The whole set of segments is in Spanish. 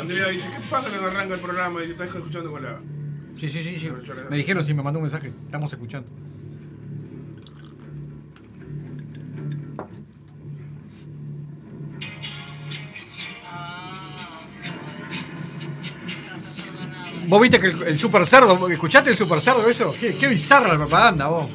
Andrea dice, ¿qué pasa cuando arranca el programa? Y estás escuchando con la... Sí, sí, sí, sí. Me dijeron, sí, me mandó un mensaje. Estamos escuchando. ¿Vos viste que el, el super cerdo, escuchaste el super cerdo eso? Qué, qué bizarra la propaganda, vos.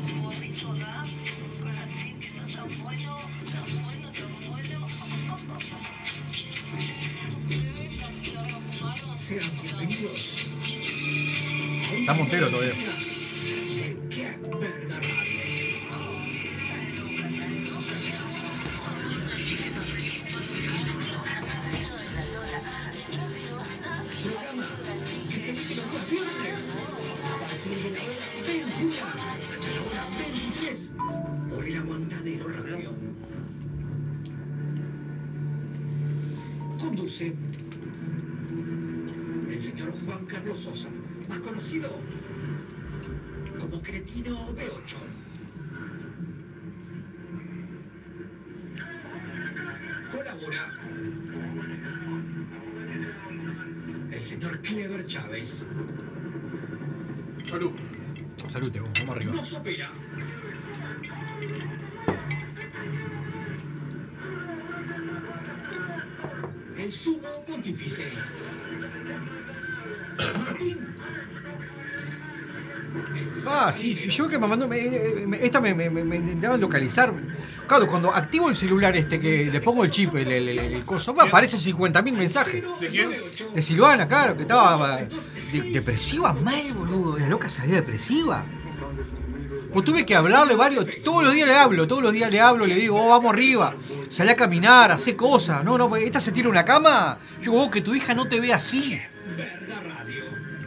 Yo que me mandó. me- me- esta me, me, me, intentaban localizar. Claro, cuando activo el celular este que le pongo el chip, el, el, el, coso, me aparecen 50.000 mensajes. ¿De quién? De Silvana, claro, que estaba eh, de- depresiva mal, boludo. La loca salía depresiva. Pues tuve que hablarle varios, todos los días le hablo, todos los días le hablo, le digo, oh, vamos arriba, salí a caminar, hace cosas. No, no, esta se tira una cama. Yo digo, vos que tu hija no te ve así.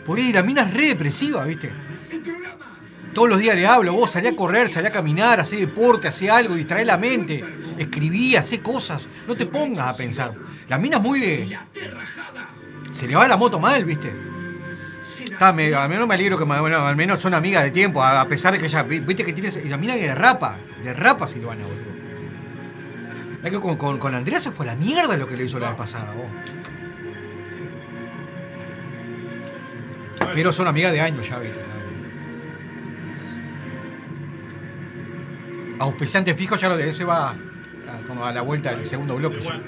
Porque la mina es re depresiva, ¿viste? Todos los días le hablo, vos salí a correr, salí a caminar, hacé deporte, hacé algo, distrae la mente, escribí, hacé cosas, no te pongas a pensar. La mina es muy de. Se le va la moto mal, ¿viste? Está, al menos me alegro que bueno, al menos son amigas de tiempo, a, pesar de que vi- viste que tiene. La mina que derrapa, derrapa Silvana, boludo. Es que con, con, con Andrea se fue a la mierda lo que le hizo la vez pasada, vos. Pero son amigas de años ya, viste. Auspiciante fijo ya lo de ese va a, como a la vuelta del segundo bloque. ya.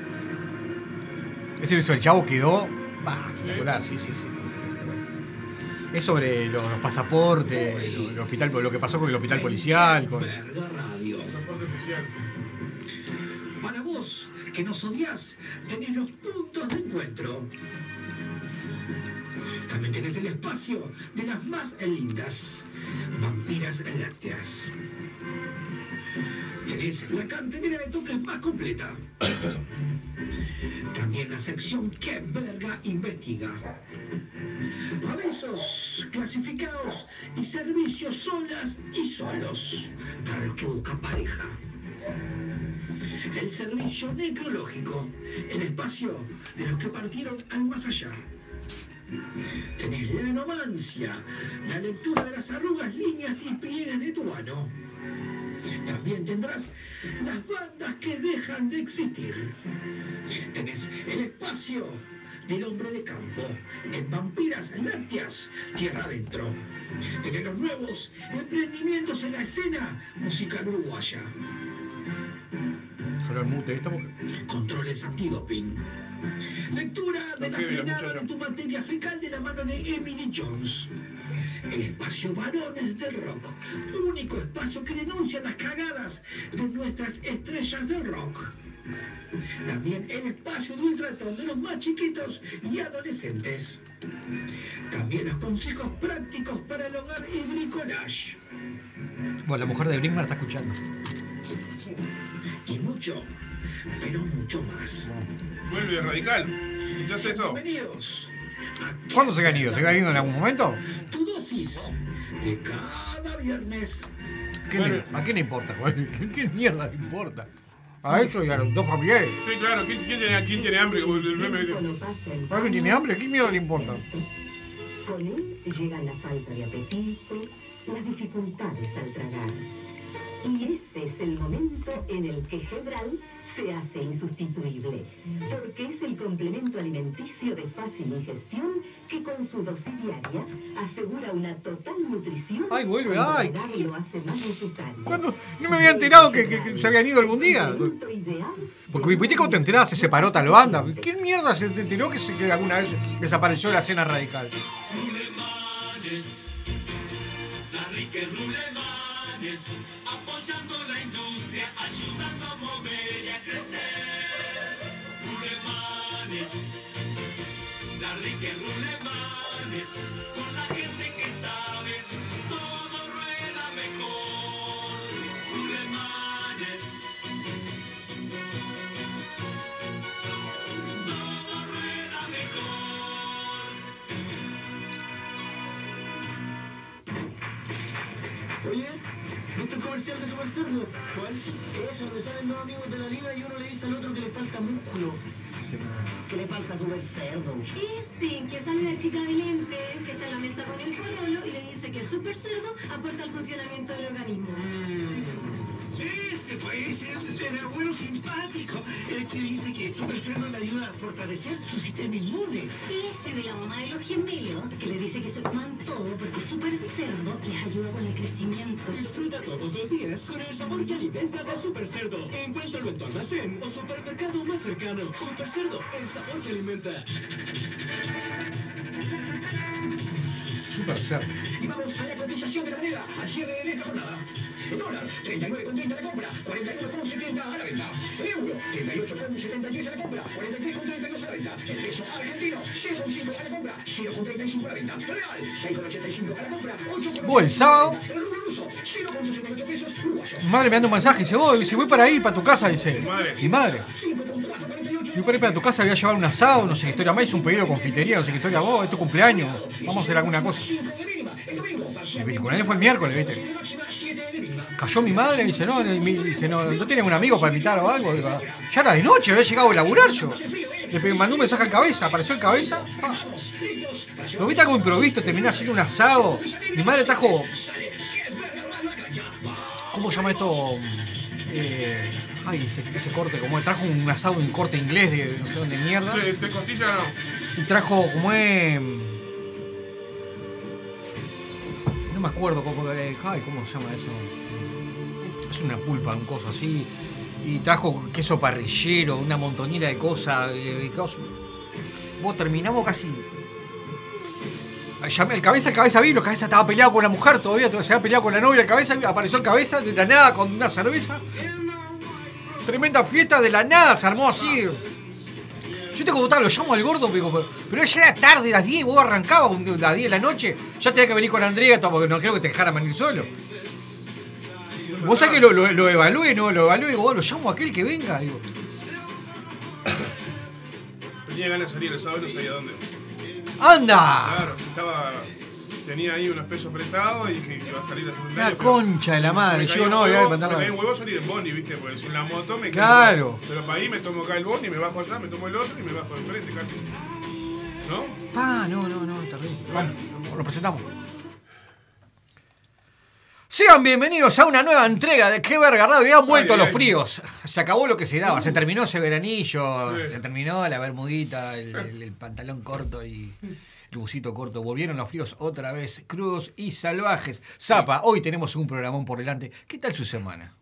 Ese lo hizo el chavo, quedó. bah, espectacular, sí, sí, sí. Es sobre los, los pasaportes, lo, el hospital, lo que pasó con el hospital policial. con-. Pasaporte oficial. Para vos, que nos odias, tenés los puntos de encuentro. También tenés el espacio de las más lindas vampiras lácteas. Tenés la cartelera de toques más completa. También la sección que verga investiga. Avisos clasificados y servicios solas y solos para el que busca pareja. El servicio necrológico, el espacio de los que partieron al más allá. Tenés la anomancia, la lectura de las arrugas, líneas y pliegues de tu ano. También tendrás las bandas que dejan de existir. Tenés el espacio del hombre de campo, en Vampiras Lácteas, Tierra Adentro. Tenés los nuevos emprendimientos en la escena musical uruguaya. Controles antidoping. Lectura de la frenada de tu materia fecal de la mano de Emily Jones. El espacio varones del rock. Único espacio que denuncia las cagadas de nuestras estrellas del rock. También el espacio de ultratón de los más chiquitos y adolescentes. También los consejos prácticos para el hogar y bricolage. Bueno, la mujer de Brinkman está escuchando. Y mucho, pero mucho más. Vuelve radical. ¿Escuchaste eso? Bienvenidos. ¿Cuándo se han ido? ¿Se han ido en algún momento? Dosis de cada viernes. ¿Qué le- ¿A quién le importa? güey? ¿Qué, qué mierda le importa? A eso y a los dos familiares. Sí, claro. ¿Quién, quién tiene, quién tiene hambre? ¿Alguien tiene hambre? ¿Qué mierda le importa? Con él llegan la falta de apetito, las dificultades al tragar. Y ese es el momento en el que Gebral se hace insustituible, porque es el complemento alimenticio de fácil ingestión que con su dosis diaria asegura una total nutrición. Ay, vuelve, ay. regar lo hace más necesario. ¿Cuándo? No me había enterado que, que- que se habían ido algún día. Porque viste cuando te enterás, se separó tal banda. ¿Qué mierda se te enteró que, se, que alguna vez desapareció la escena radical? Apoyando la industria, ayudando a mover y a crecer. Rulemanes, darle que rulemanes, comercial de Super Cerdo? ¿Cuál? Eso, donde salen dos amigos de la liga y uno le dice al otro que le falta músculo. Que le falta Super Cerdo. Ese que sale la chica de lente, que está en la mesa con el pololo y le dice que Super Cerdo aporta al funcionamiento del organismo. Este pues, el del abuelo simpático, el que dice que Super Cerdo le ayuda a fortalecer su sistema inmune. Ese de la mamá de los gemelos, que le dice que se coman todo porque Super Cerdo les ayuda con el crecimiento. Disfruta todos los días con el sabor que alimenta de Super Cerdo. Encuéntralo en tu almacén o supermercado más cercano. Super Cerdo, el sabor que alimenta. Super cerdo. Y vamos a la cotización de la moneda al cierre de esta jornada. El dólar, 39,30 a la compra, 49,70 a la venta. El euro, 38,73 a la compra, 43,32 a la venta. El peso argentino, 0,5 a la compra, 0,35 a la venta. El real, 6,85 a la compra, 8,95 Vos, el sábado- a la venta. El rublo ruso, 0,78 pesos uruguayos. Mi madre me manda un mensaje y dice, voy, si voy para ahí, para tu casa, dice. Madre. Mi madre. Si voy para ir para tu casa, voy a llevar un asado, no sé qué historia más, hice un pedido de confitería, no sé qué historia, vos, es tu cumpleaños, vamos a hacer alguna cosa. Mi cumpleaños fue el miércoles, ¿viste? Cayó mi madre y dice, no, dice, no, ¿no tienes un amigo para invitar o algo? Digo, ya era de noche, había llegado a laburar yo. Le mandó un mensaje al cabeza, apareció el cabeza. Lo viste algo improvisto, terminé haciendo un asado. Mi madre trajo. ¿Cómo se llama esto? Eh, ay, ese, ese corte, como trajo un asado en corte inglés de no sé dónde mierda. Sí, de costilla no. Y trajo como es. No me acuerdo cómo, eh, ay, ¿cómo se llama eso. Es una pulpa, un coso así. Y trajo queso parrillero, una montonera de cosas. eh. Vos terminamos casi. Llamé el cabeza, el cabeza vino, el cabeza estaba peleado con la mujer todavía, se había peleado con la novia, el cabeza apareció el cabeza de la nada con una cerveza. Tremenda fiesta de la nada, se armó así. Yo te contaba, lo llamo al gordo, digo, pero, pero ya era tarde, las 10, vos arrancabas las 10 de la noche, ya tenía que venir con Andrea, todo, porque no creo que te dejara venir solo. Vos sabés que lo, lo, lo evalué, ¿no? Lo evalué, digo, vos lo llamo a aquel que venga, digo. Tenía ganas de salir el sábado no sabía dónde. ¡Anda! Claro, estaba. Tenía ahí unos pesos prestados y dije que iba a salir a un La pero concha de la madre, yo no, voy a se me un huevo salir en ¿viste? Porque la moto me quedo- Claro. Pero para ahí me tomo acá el Bondi, me bajo allá, me tomo el otro y me bajo enfrente casi. ¿No? Pa, no, no, no, terrible. Vamos, lo presentamos. Sean bienvenidos a una nueva entrega de Qué Verga Radio. Ya han vuelto Ay, los ay. fríos. Se acabó lo que se daba. Se terminó ese veranillo. Sí. Se terminó la bermudita, el, el- el pantalón corto y el busito corto. Volvieron los fríos otra vez, crudos y salvajes. Zapa, hoy tenemos un programón por delante. ¿Qué tal su semana?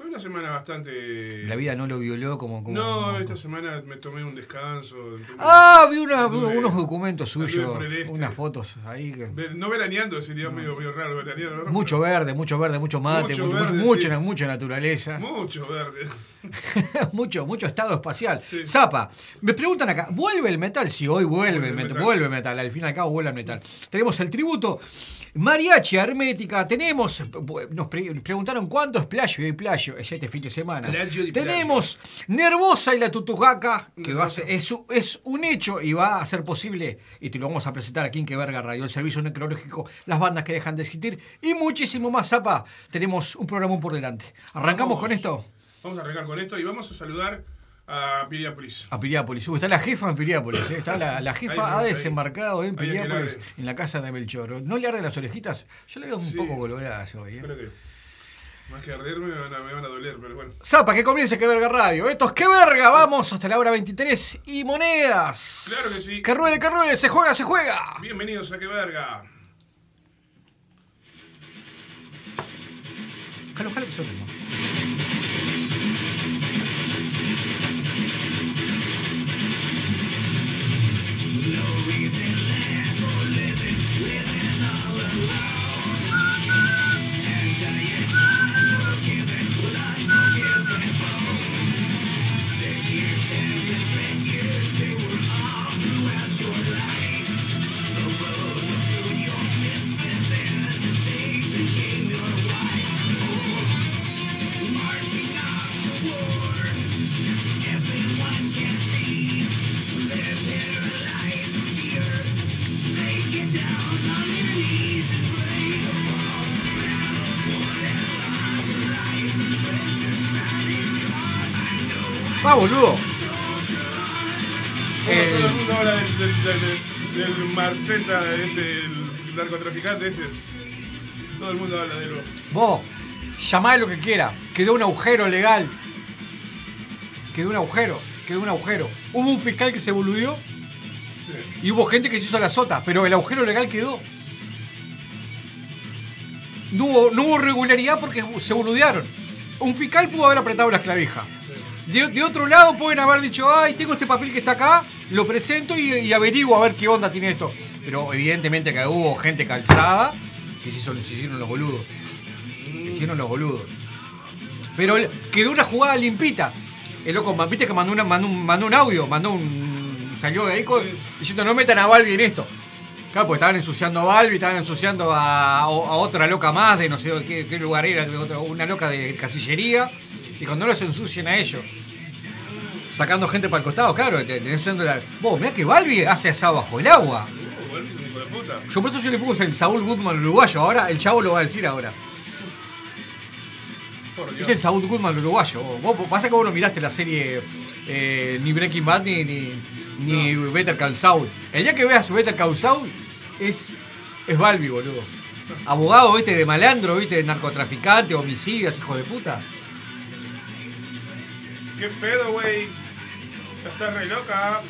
Fue una semana bastante. La vida no lo violó como. como No, como- esta semana me tomé un descanso. Ah, vi una- vi Anduve- unos documentos suyos, este. unas fotos ahí. que- No veraneando sería medio, medio raro veranear. ¿no? Mucho verde, mucho verde, mucho mate, Mucho mucho, verde, mucho, mucha- sí. mucha naturaleza. Mucho verde. mucho, mucho estado espacial. Sí. Zapa, me preguntan acá, ¿vuelve el metal? Sí, hoy vuelve, Vuelve el metal, metal. vuelve el metal, al fin y al cabo vuelve el metal. Tenemos el tributo Mariachi Hermética, tenemos, nos pre- preguntaron cuándo es playo y hay playo, es este fin de semana. Tenemos Nervosa y la Tutujaca, que va a ser, es, un hecho y va a ser posible, y te lo vamos a presentar aquí en Que Verga Radio, el servicio necrológico, las bandas que dejan de existir y muchísimo más, Zapa. Tenemos un programa por delante. ¿Arrancamos Vamos. con esto? Vamos a arrancar con esto y vamos a saludar a Piriápolis. A Piriápolis. Uh, está la jefa en Piriápolis. ¿eh? Está la, la jefa Ahí, ha desembarcado en Ahí Piriápolis, en la casa de Melchor. ¿No le arden las orejitas? Yo le veo un Sí. poco colorada hoy. ¿eh? Creo que- Más que arderme me van a, me van a doler, pero bueno. Zapa, que comience Que Verga Radio. Esto es Que Verga, vamos hasta la hora 23 y monedas. Claro que sí. Que ruede, que ruede, se juega, se juega. Bienvenidos a Que Verga. Jalo, jalo que se ritmo. Va, boludo. Todo El- el mundo habla del, del, del, del Marceta, este, el narcotraficante este. Todo el mundo habla de él. Vos, llamá lo que quiera. Quedó un agujero legal. Quedó un agujero. Quedó un agujero. Hubo un fiscal que se boludeó. Y hubo gente que se hizo la sota. Pero el agujero legal quedó. No hubo, no hubo regularidad porque se boludearon. Un fiscal pudo haber apretado las clavijas. De, de otro lado pueden haber dicho, ay, tengo este papel que está acá, lo presento y, y averiguo a ver qué onda tiene esto. Pero evidentemente que hubo gente calzada que se, hizo- se hicieron los boludos. Se hicieron los boludos. Pero quedó una jugada limpita. El loco, viste que mandó, una, mandó, un, mandó un audio, mandó un. salió de ahí con- diciendo no metan a Balbi en esto. Claro, porque estaban ensuciando a Balbi, estaban ensuciando a, a otra loca más de no sé qué, qué lugar era, una loca de casillería. Y cuando los ensucian a ellos, sacando gente para el costado, claro, te- te- haciendo la- Vos, mirá que Balbi hace asado bajo el agua. Yo por eso yo le puse el Saúl Goodman uruguayo. Ahora el chavo lo va a decir ahora. Es el Saúl Goodman uruguayo. Vos, pasa que vos no miraste la serie eh, ni Breaking Bad ni, ni, ni Better Call Saul. El día que veas Better Call Saul es, es Balbi, boludo. Abogado, viste, de malandro, viste, de narcotraficante, homicidios, hijo de puta. ¿Qué pedo, güey? Estás re loca.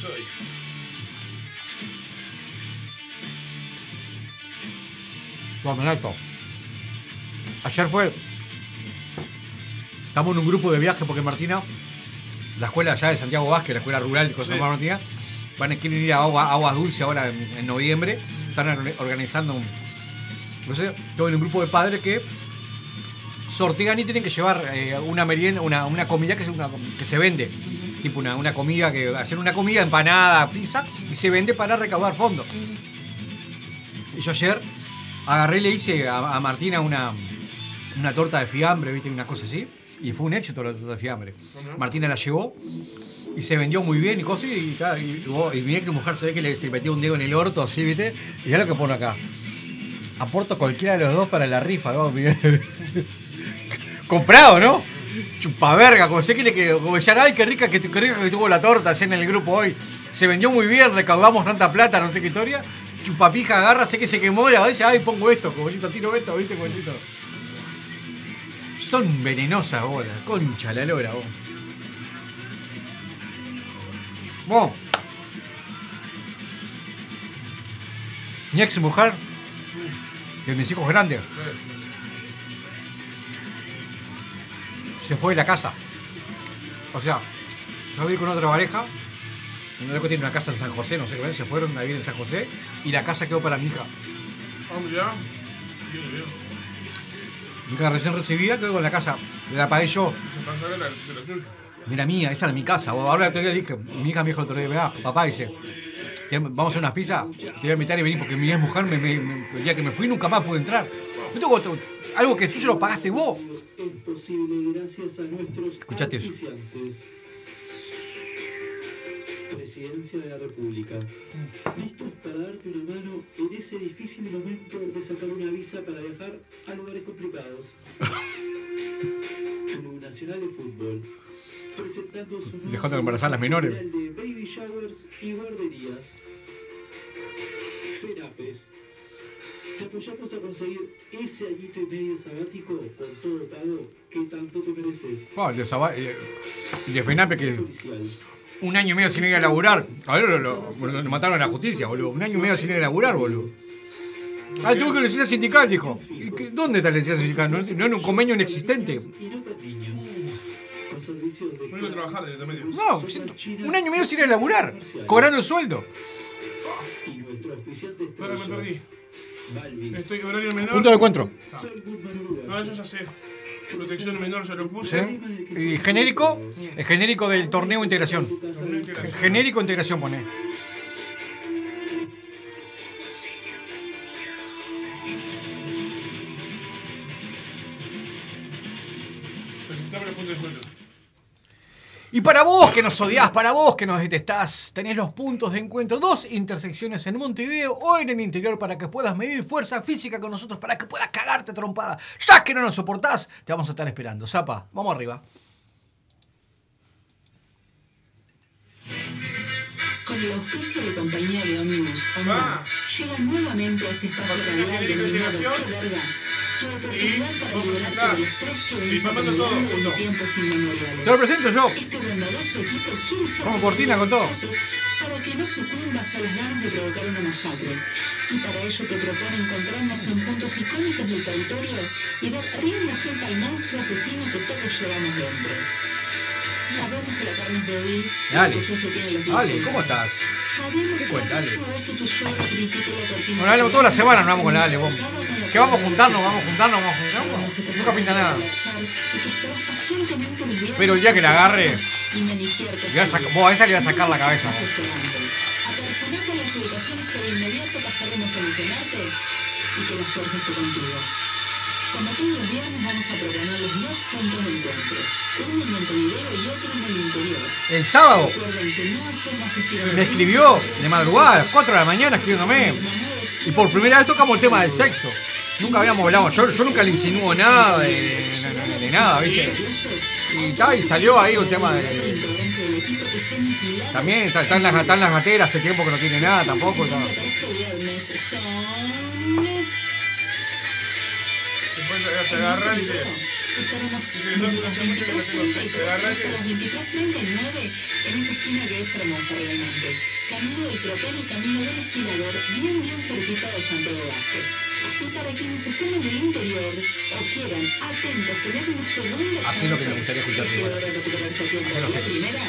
Soy. Vamos, alto. Ayer fue. Estamos en un grupo de viaje porque Martina, la escuela allá de Santiago Vázquez, la escuela rural de Cosa Sí. Martina, van a quieren ir a agua, aguas dulces ahora en, en noviembre. Están or- organizando un. No sé, todo en un grupo de padres que sortean y tienen que llevar eh, una merienda, una, una comida que se, una- que se vende. Tipo una, una comida que. hacer una comida, empanada, pizza, y se vende para recaudar fondos. Y yo ayer agarré y le hice a, a Martina una, una torta de fiambre, ¿viste? Una cosa así. Y fue un éxito la torta de fiambre. Martina la llevó y se vendió muy bien y cosas. Y, claro, y, y vos- y mirá que mujer se ve que le, se metió un dedo en el orto así, ¿viste? Y ya lo que pone acá. Aporto cualquiera de los dos para la rifa, ¿no? Comprado, ¿no? Chupaverga, como sé que le que como decían, ay, qué rica que, qué rica que tuvo la torta así en el grupo hoy. Se vendió muy bien, recaudamos tanta plata, no sé qué historia. Chupapija agarra, sé que se quemó y a veces, ay, pongo esto, como tiro esto, viste, como Son venenosas, bolas, concha la lora, vos. Vos. Mi ex mujer, de mis hijos grandes, se fue de la casa. O sea, se va a vivir con otra pareja. Un loco tiene una casa en San José, no sé qué, se fueron a vivir en San José y la casa quedó para mi hija. Ah, mirá. Bien, bien. Hija recién recibida quedó con la casa, la pagué yo. Mira mía, esa es mi casa. Ahora te dije, mi hija me dijo el otro día, mirá, papá dice, "Te- vamos a hacer unas pizzas, te voy a invitar y venir porque mi ex mujer me, me- me- el día que me fui nunca más pude entrar. Yo tengo otro- algo que tú se lo pagaste vos. Es posible gracias a nuestros Escuchate eso. Presidencia de la República. Listos para darte una mano en ese difícil momento de sacar una visa para viajar a lugares complicados. Club Nacional de Fútbol. Presentando su Dejando de embarazar a las menores. de baby showers y guarderías. Serapes. Te apoyamos a conseguir ese añito y medio sabático con todo pago que tanto te mereces. Oh, el de, Saba- eh, el de FENAPE que Policial. Un año y medio sin ir a laburar. A ver, lo, lo- lo mataron a la justicia, boludo. Un año y medio sin ir a laburar, boludo. Ah, tuvo que licencia sindical, dijo. ¿Y qué- ¿Dónde está la licencia sindical? ¿No, en un convenio inexistente? No un año y medio sin ir a laburar. Cobrando el sueldo. Y nuestro auspiciante Ahora me perdí. Estoy horario menor. Punto de encuentro. Uruguay. No, eso ya sé. Protección menor ya lo ¿Sí? puse. Y genérico, el genérico del torneo Integración. Genérico integración pone. Para vos que nos odiás, para vos que nos detestás, tenés los puntos de encuentro, dos intersecciones en Montevideo o en el interior para que puedas medir fuerza física con nosotros, para que puedas cagarte trompada. Ya que no nos soportás, te vamos a estar esperando. Zapa, vamos arriba. Con el auspicio de compañía de ómnibus Ah. llega nuevamente a este espacio radial denominado integración. ¡Qué verga! Y vos presentás. todo junto. Te lo presento yo. Como cortina con todo. Para que no sucumbas a las ganas de provocar una masacre. Y para ello te propone encontrarnos en puntos icónicos del territorio y dar rienda suelta al monstruo asesino que todos llevamos dentro. Sabemos que la carne es débil. y Dale. que tu jefe tiene los Ale, dientes ¿cómo estás? Sabemos ¿Qué cuenta, Ale? Bueno, Ale, toda la semana nos vamos con la Ale, vos. ¿Qué vamos juntando? ¿Vamos juntando? ¿Vamos juntando? Nunca pinta nada. Que Pero el día que la agarre, a vos a esa le vas a sacar la cabeza. que que el. El sábado que me escribió de madrugada, a las 4 de la mañana escribiéndome. Y por primera vez tocamos el tema del sexo. Nunca habíamos hablado, yo, nunca le insinúo nada de, nada, ¿viste? Y, ta, y salió ahí un tema de... También está- están las, están las gateras, hace tiempo que no tiene nada tampoco. Estaremos Dice, no, no hace mucho que no tengo sexo. Te agarran y a las te. 23.39 en esta esquina que es hermosa realmente. Camino del tropel y camino del esquilador, bien bien cerquita de Santiago Vázquez. Y para quienes estén en el interior o quieran atentos tener un segundo Así lo que me gustaría escuchar. La primera,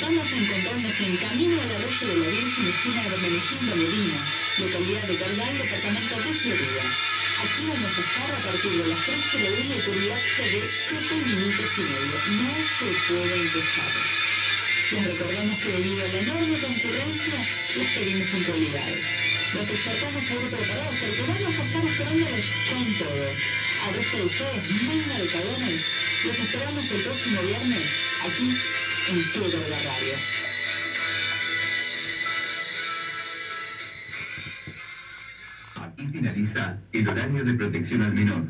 vamos a encontrarnos en Camino al Arroyo de la Virgen, esquina de Hermenegildo Medina, localidad de Cardal, departamento de Florida. Aquí vamos a estar a partir de las 3 de la y por un lapso de 7 minutos y medio. No se pueden quejar. Les recordamos que debido a la enorme concurrencia, les pedimos puntualidad. Los exhortamos a ir preparados porque vamos a estar esperándolos con todo. A ustedes, manga de cagones, los esperamos el próximo viernes aquí en Twitter de la Radio. Aquí finaliza el horario de protección al menor,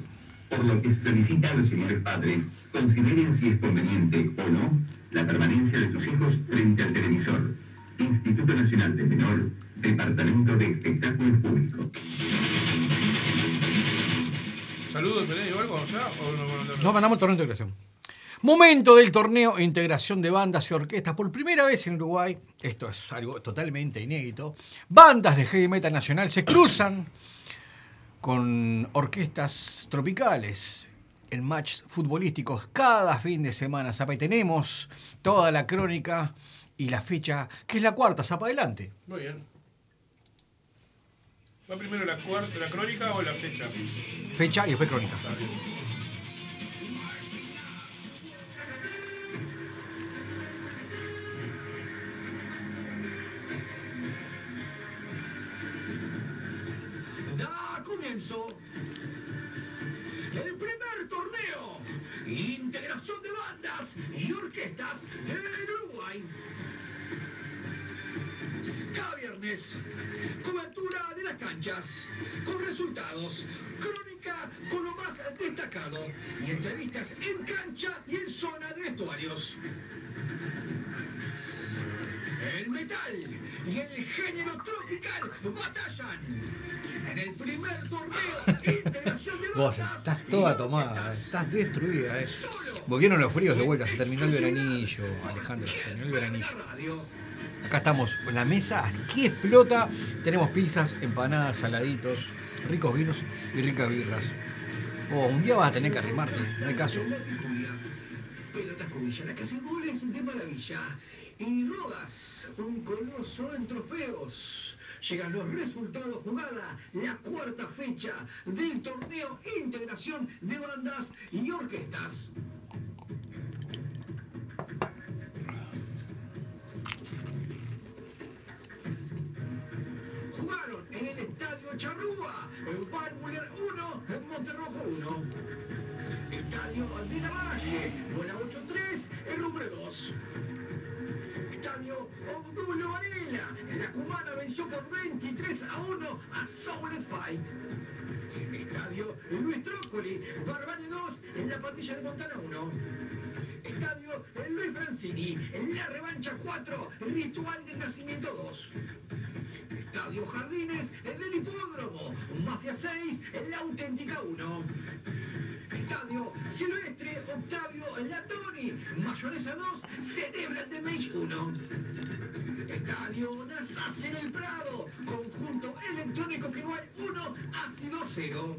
por lo que se solicita a los señores padres consideren si es conveniente o no la permanencia de sus hijos frente al televisor. Instituto Nacional del Menor, Departamento de Espectáculos Públicos. Saludos, ¿tenés o ya? ¿O no, no, no? Nos mandamos el torneo de integración. Momento del torneo integración de bandas y orquestas. Por primera vez en Uruguay, esto es algo totalmente inédito, bandas de heavy metal nacional se cruzan con orquestas tropicales en matches futbolísticos cada fin de semana. Zapa, y tenemos toda la crónica y la fecha, que es la cuarta, Zapa, adelante. Muy bien. ¿Va primero la, cuarta, la crónica o la fecha? Fecha y después crónica. Está bien. Crónica con lo más destacado y entrevistas en cancha y en zona de vestuarios. El metal y el género tropical batallan en el primer torneo integración de Vos estás toda tomada, estás destruida, eh. Volvieron los fríos de vuelta, se terminó el veranillo, Alejandro, se terminó el veranillo. Acá estamos en la mesa, aquí explota. Tenemos pizzas, empanadas, saladitos, ricos vinos y ricas birras. Oh, un día vas a tener que arrimarte, no hay caso. Pelotas de maravilla. Y Rodas, un coloso en trofeos. Llegan los resultados jugada, la cuarta fecha del torneo Integración de Bandas y Orquestas. Estadio Charrúa, en Valmuller 1, en Monterrojo 1. Estadio la Valle, Buena 8-3, el número 2. Estadio Obdulo Varela, la cubana venció por 23 a 1 a Southern Fight. Estadio Luis Trócoli, Barbani 2, en la patilla de Montana 1. Estadio Luis Francini, en la revancha 4, Ritual del Nacimiento 2. Estadio Jardines, el del Hipódromo, Mafia 6, la Auténtica 1. Estadio Silvestre, Octavio Latoni, Mayonesa 2, celebra el de Mage 1. Estadio Nazas en el Prado, conjunto electrónico que igual 1, ácido 0.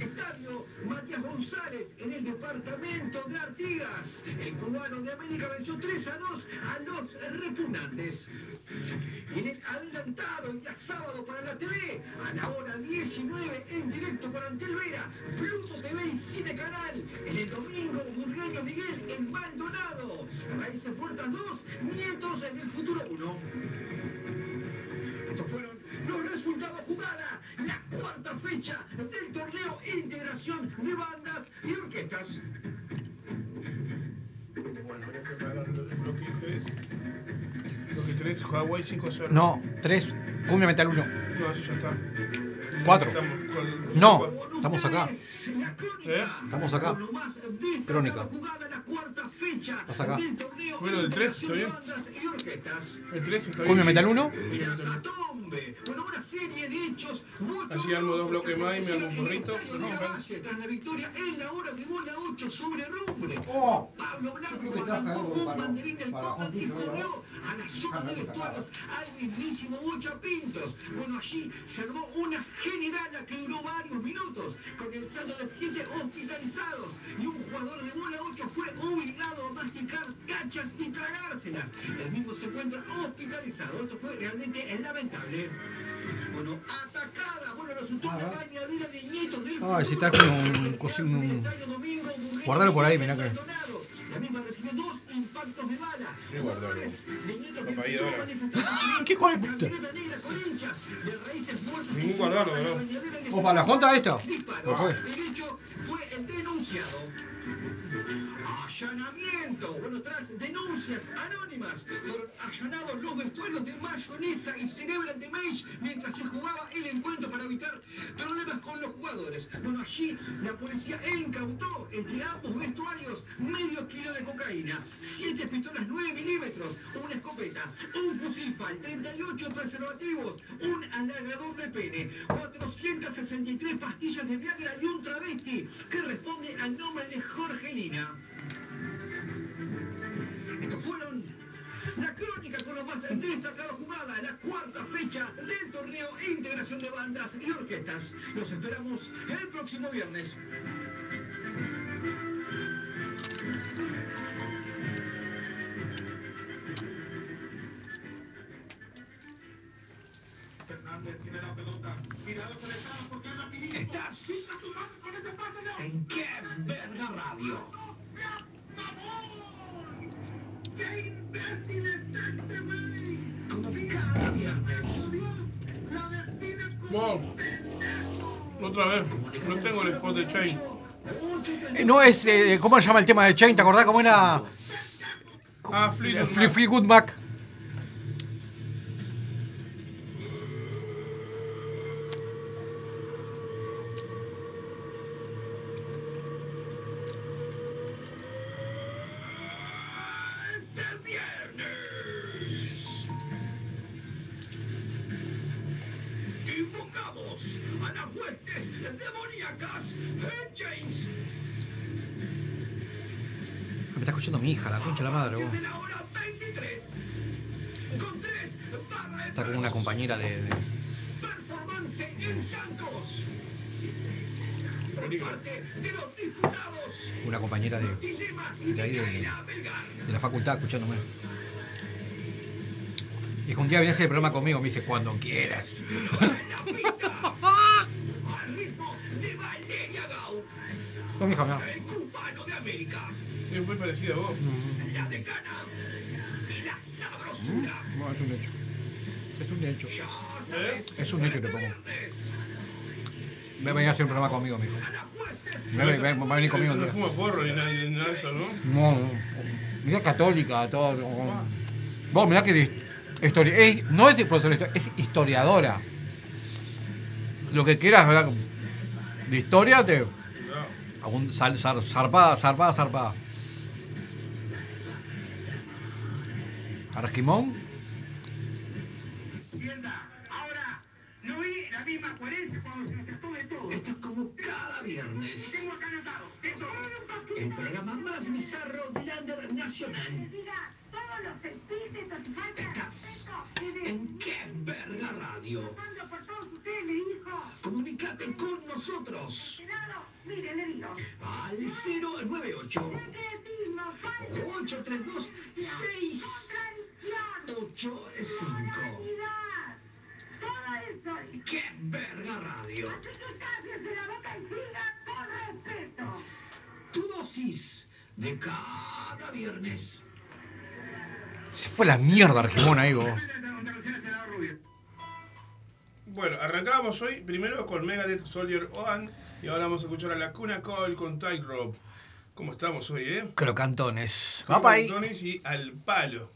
Estadio Matías González en el departamento de Artigas. El cubano de América venció 3 a 2 a los repugnantes. Y en el adelantado el día sábado para la TV, a la hora 19 en directo por Antel Vera, Pluto TV Cine Canal. En el domingo, Burgueño Miguel en Maldonado. Raíces Puertas 2, Nietos del Futuro 1. Estos fueron los resultados jugada, la cuarta fecha del torneo Integración de Bandas y Orquestas. Bueno, voy a preparar el bloque 3. Bloque 3, Huawei 5-0. No, tres, cumbia metal 1. No, eso ya está. No. Estamos acá. Ustedes, la crónica. ¿Eh? Estamos acá. Con lo más destacado Crónica. jugada, la cuarta fecha Estás acá. del torneo Bueno, el tres, Integración de ¿está Bandas y Orquestas. El 3 está bien. metal 1. Cumbia metal uno. Hecatombe, Bueno, una serie de hechos muy Así armo dos bloques más y me armo un burrito. No, Tras la victoria en la hora de bola 8 sobre Rumbre. Oh. Pablo Blanco arrancó un para- banderín del copa y corrió a la zona de vestuarios al mismísimo Bocha Pintos. Bueno, allí se armó una generala que duró varios minutos, con el saldo de 7 hospitalizados y un jugador de bola 8 fue obligado a masticar cachas y tragárselas. El mismo se encuentra hospitalizado. Esto fue realmente lamentable. Bueno, atacada, bueno, resultó una bañadera de nietos del Ay, si un un- Domingo Burgueño Guardalo por ahí, mirá que- Misma recibió dos impactos de bala. Ahora. manifestaron ¿Qué hijo de puta? camioneta negra con hinchas de raíces muertas Ningún que guardalo, llevaban ¿no? la bañadera y le Opa, ¿la junta esta? ¿Lo fue? El hecho fue el denunciado. Allanamiento. Bueno, tras denuncias anónimas, fueron allanados los vestuarios de mayonesa y cerebral de Mage mientras se jugaba el encuentro para evitar problemas con los jugadores. Bueno, allí la policía incautó entre ambos vestuarios medio kilo de cocaína, siete pistolas 9 milímetros, una escopeta, un fusil FAL, 38 preservativos, un alargador de pene, 463 pastillas de Viagra y un travesti que responde al nombre de Jorgelina. La crónica con los más destacados jugadas, la cuarta fecha del torneo Integración de Bandas y Orquestas. Los esperamos el próximo viernes. Estás en Qué Verga Radio. Como cada viernes. Wow. Otra vez. No tengo el spot de Chain. Eh, No es, eh, ¿cómo se llama el tema de Chain? ¿Te acordás cómo era? Ah, Fleetwood Mac. Facultad escuchándome. Y que un día venía a hacer el programa conmigo, me dice, cuando quieras. Mi hija, el cubano de América. Es muy parecido a vos. La decana y la sabrosura. No, es un hecho. Es un hecho. ¿Eh? Es un hecho, te pongo. Va a venir a hacer un programa conmigo, mijo. Va a venir- va a- venir conmigo No fuma porro ni nada, ni nada de eso, ¿no? No, no. Mira católica, todo. Vos, mirá que historia, es- no es profesora de historia, es historiadora. Lo que quieras, ¿verdad? De historia te. Algún sal- zar- zarpada, zarpada, zarpada. Arquimón. Tienda, ahora, no vi la misma coherencia cuando se. Esto es como cada viernes. Tengo acá anotado. El programa más bizarro del Under Nacional. Estás en Qué Verga Radio. Comunicate con nosotros mire, le al 098 ¿Qué decimos? Falta 832 contradicción. 685. Realidad. Todo eso. Qué Verga Radio. Así que cállese la boca y siga con respeto. Tu dosis de cada viernes. Se fue la mierda Arquimón ahí, vos. Bueno, arrancábamos hoy primero con Megadeth Soldier One y ahora vamos a escuchar a la Cuna Cole con Tightrope. ¿Cómo estamos hoy, eh? Crocantones. Antonis y al palo.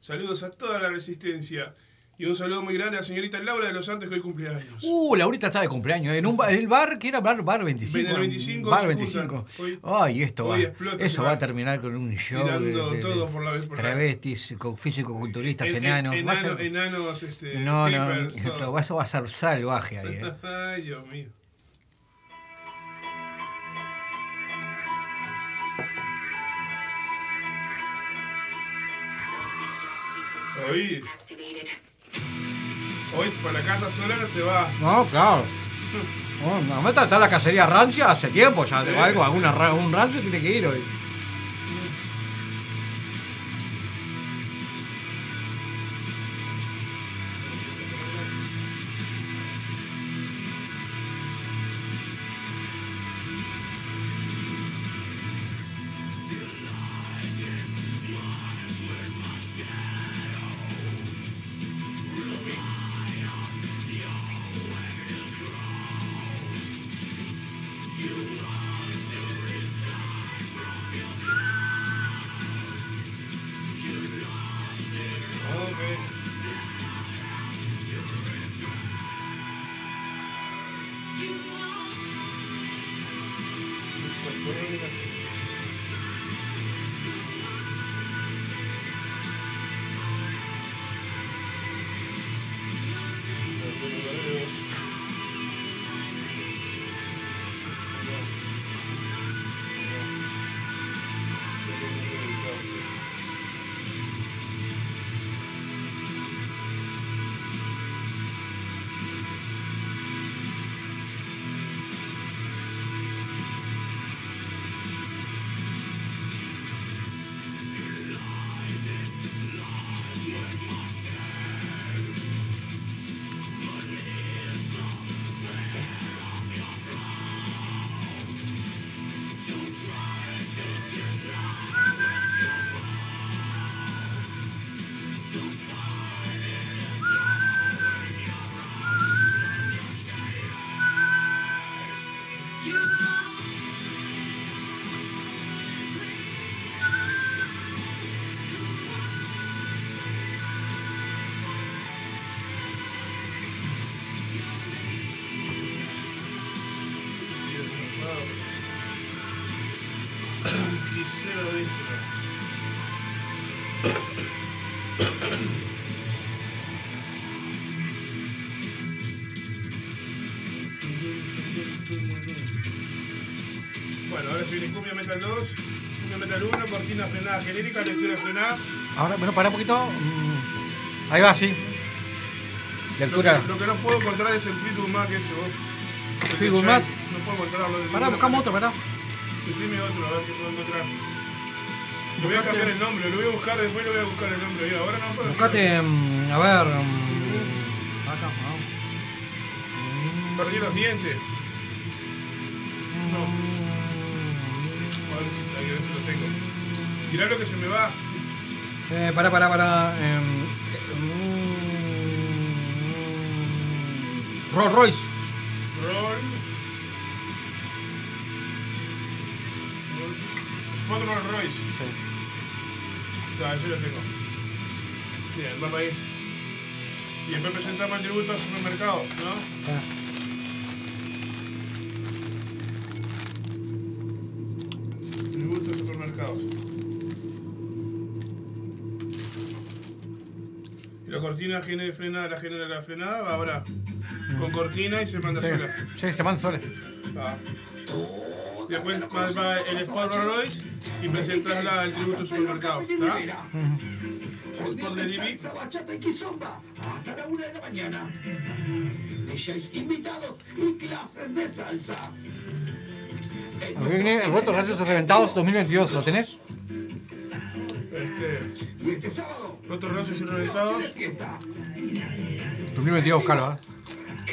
Saludos a toda la resistencia. Y un saludo muy grande a la señorita Laura de los Santos que hoy cumpleaños. Uh, Laurita está de cumpleaños. En un bar, el bar que era bar, bar 25. En el 25 bar se 25. juntan. Hoy- Ay, esto hoy va. explota Eso va a terminar con un show de, Tirando de- de todo por la vez por la- travestis, físico-culturistas, En- en- enanos. Enano- ser- enanos, este, no, no, eso, va- eso va a ser salvaje ahí. eh. Ay, Dios mío. Hoy por la casa sola no se va. No, claro. No, la meta está la cacería rancia hace tiempo ya. Sí. Algo, alguna, un rancio tiene que ir hoy. Mm, va, sí. Lo Lectura. que, lo que no puedo encontrar es el Fleetwood Mac ese, vos. Ya Mac. No puedo encontrarlo. Pará, buscamos otro, pará. Decime otro, a ver qué puedo encontrar. Le voy a cambiar el nombre, lo voy a buscar, después le voy a buscar el nombre. yo. Ahora no puedo. Buscate, mm, a ver. mm, acá, ah. Perdí los dientes. No. A ver si, a ver si lo tengo. Mirá lo que se me va. Eh, pará, pará, pará. em, Rolls Royce. Roll. Spot Rolls Royce. Ya, ese lo tengo. Bien, va para ahí. Y después presentamos el tributo al supermercado, ¿no? Ah. Cortina genera frenada, la genera la frenada, va ahora con cortina y se manda Sí, sola. sí, se van soles. Va. Después va, va el Sport Rolls Royce y presentas la, el tributo al supermercado. ¿está? Sport de kizomba hasta la una de la mañana. DJs invitados y clases de salsa. Viene el Rotos Rayos Reventados 2022. ¿Lo tenés? Este, este rotos brazos y reventados. de fiesta. 2022, buscalo, ¿eh?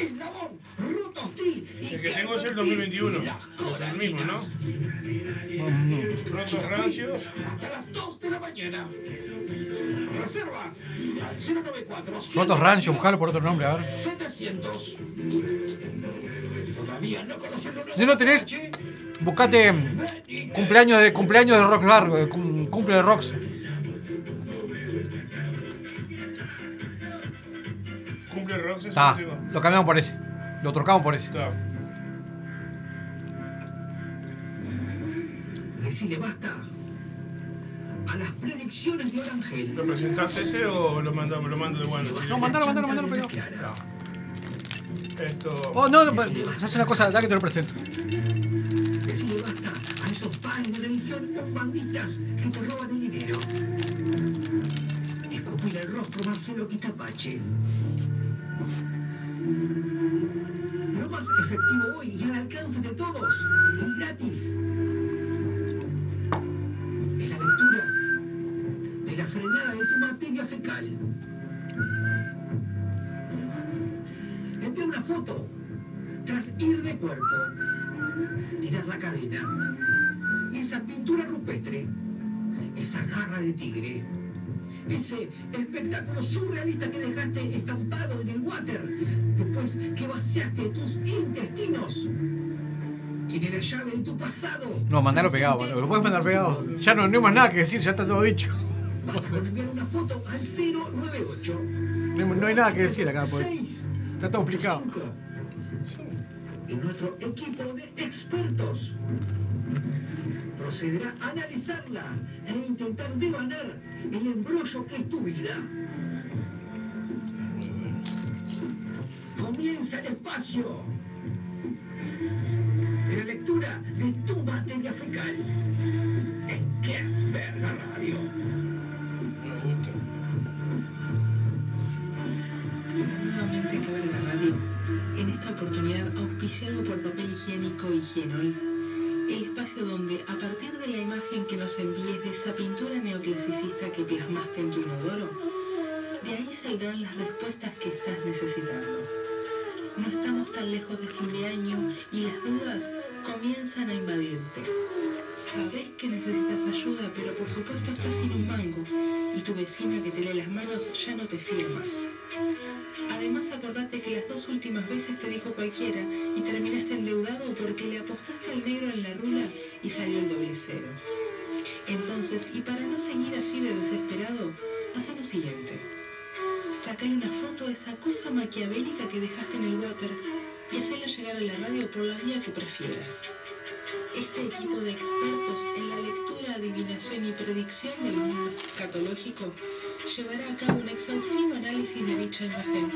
Eslabón, Ruta Hostil y El que tengo es el 2021. Es el mismo, ¿no? Rotos rancios. hasta las 2 de la mañana. Reservas al 094 Rotos Rancho, buscalo por otro nombre, a ver. 700. Todavía no conocen los Si no tenés, buscate cumpleaños de cumpleaños de rock largo, de cum- cumple de rocks. Cumple Ah, lo cambiamos por ese. Lo trocamos por ese. Está. Decile basta a las predicciones de Orangel. ¿Lo presentás ese o lo mando, lo mando de bueno? No, mandalo, mandalo, mandalo, pero. Esto. Oh, no, no, se hace una cosa, da que te lo presento. Decile basta a esos padres de religión o banditas que te roban el dinero. Escupir el rostro Marcelo Quitapache. Lo más efectivo hoy y al alcance de todos y gratis es la lectura de la frenada de tu materia fecal. Envía una foto tras ir de cuerpo, tirar la cadena, y esa pintura rupestre, esa garra de tigre, ese espectáculo surrealista que dejaste estampado en el water después que vaciaste tus intestinos. Tiene la llave de tu pasado. No, mandalo pegado, lo puedes mandar pegado. Ya no, no hay más nada que decir, ya está todo dicho. Basta con enviar una foto al 098 No hay, no hay nada que decir acá, pues. 6 Está todo explicado. Y nuestro equipo de expertos procederá a analizarla e intentar devanar el embrollo que es tu vida. Comienza el espacio de la lectura de tu materia fecal. ¿En qué verga radio? En esta oportunidad auspiciado por papel higiénico y Higienol. El espacio donde, a partir de la imagen que nos envíes de esa pintura neoclasicista que plasmaste en tu inodoro, de ahí saldrán las respuestas que estás necesitando. No estamos tan lejos de fin de año y las dudas comienzan a invadirte. Sabes que necesitas ayuda, pero por supuesto estás sin un mango y tu vecina que te lee las manos ya no te fía más. Además acordate que las dos últimas veces te dijo cualquiera y terminaste endeudado porque le apostaste al negro en la rula y salió el doble cero. Entonces, y para no seguir así de desesperado, haz lo siguiente. Sacale una foto a esa cosa maquiavélica que dejaste en el water y hacela llegar a la radio por la vía que prefieras. Este equipo de expertos en la lectura, adivinación y predicción del mundo escatológico llevará a cabo un exhaustivo análisis de dicha imagen,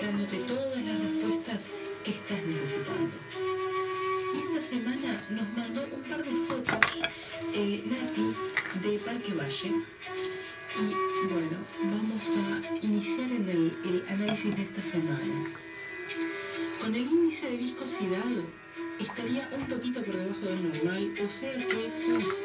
dándote todas las respuestas que estás necesitando. Y esta semana nos mandó un par de fotos, eh, Nati, de Parque Valle, poquito por debajo del normal, o sea que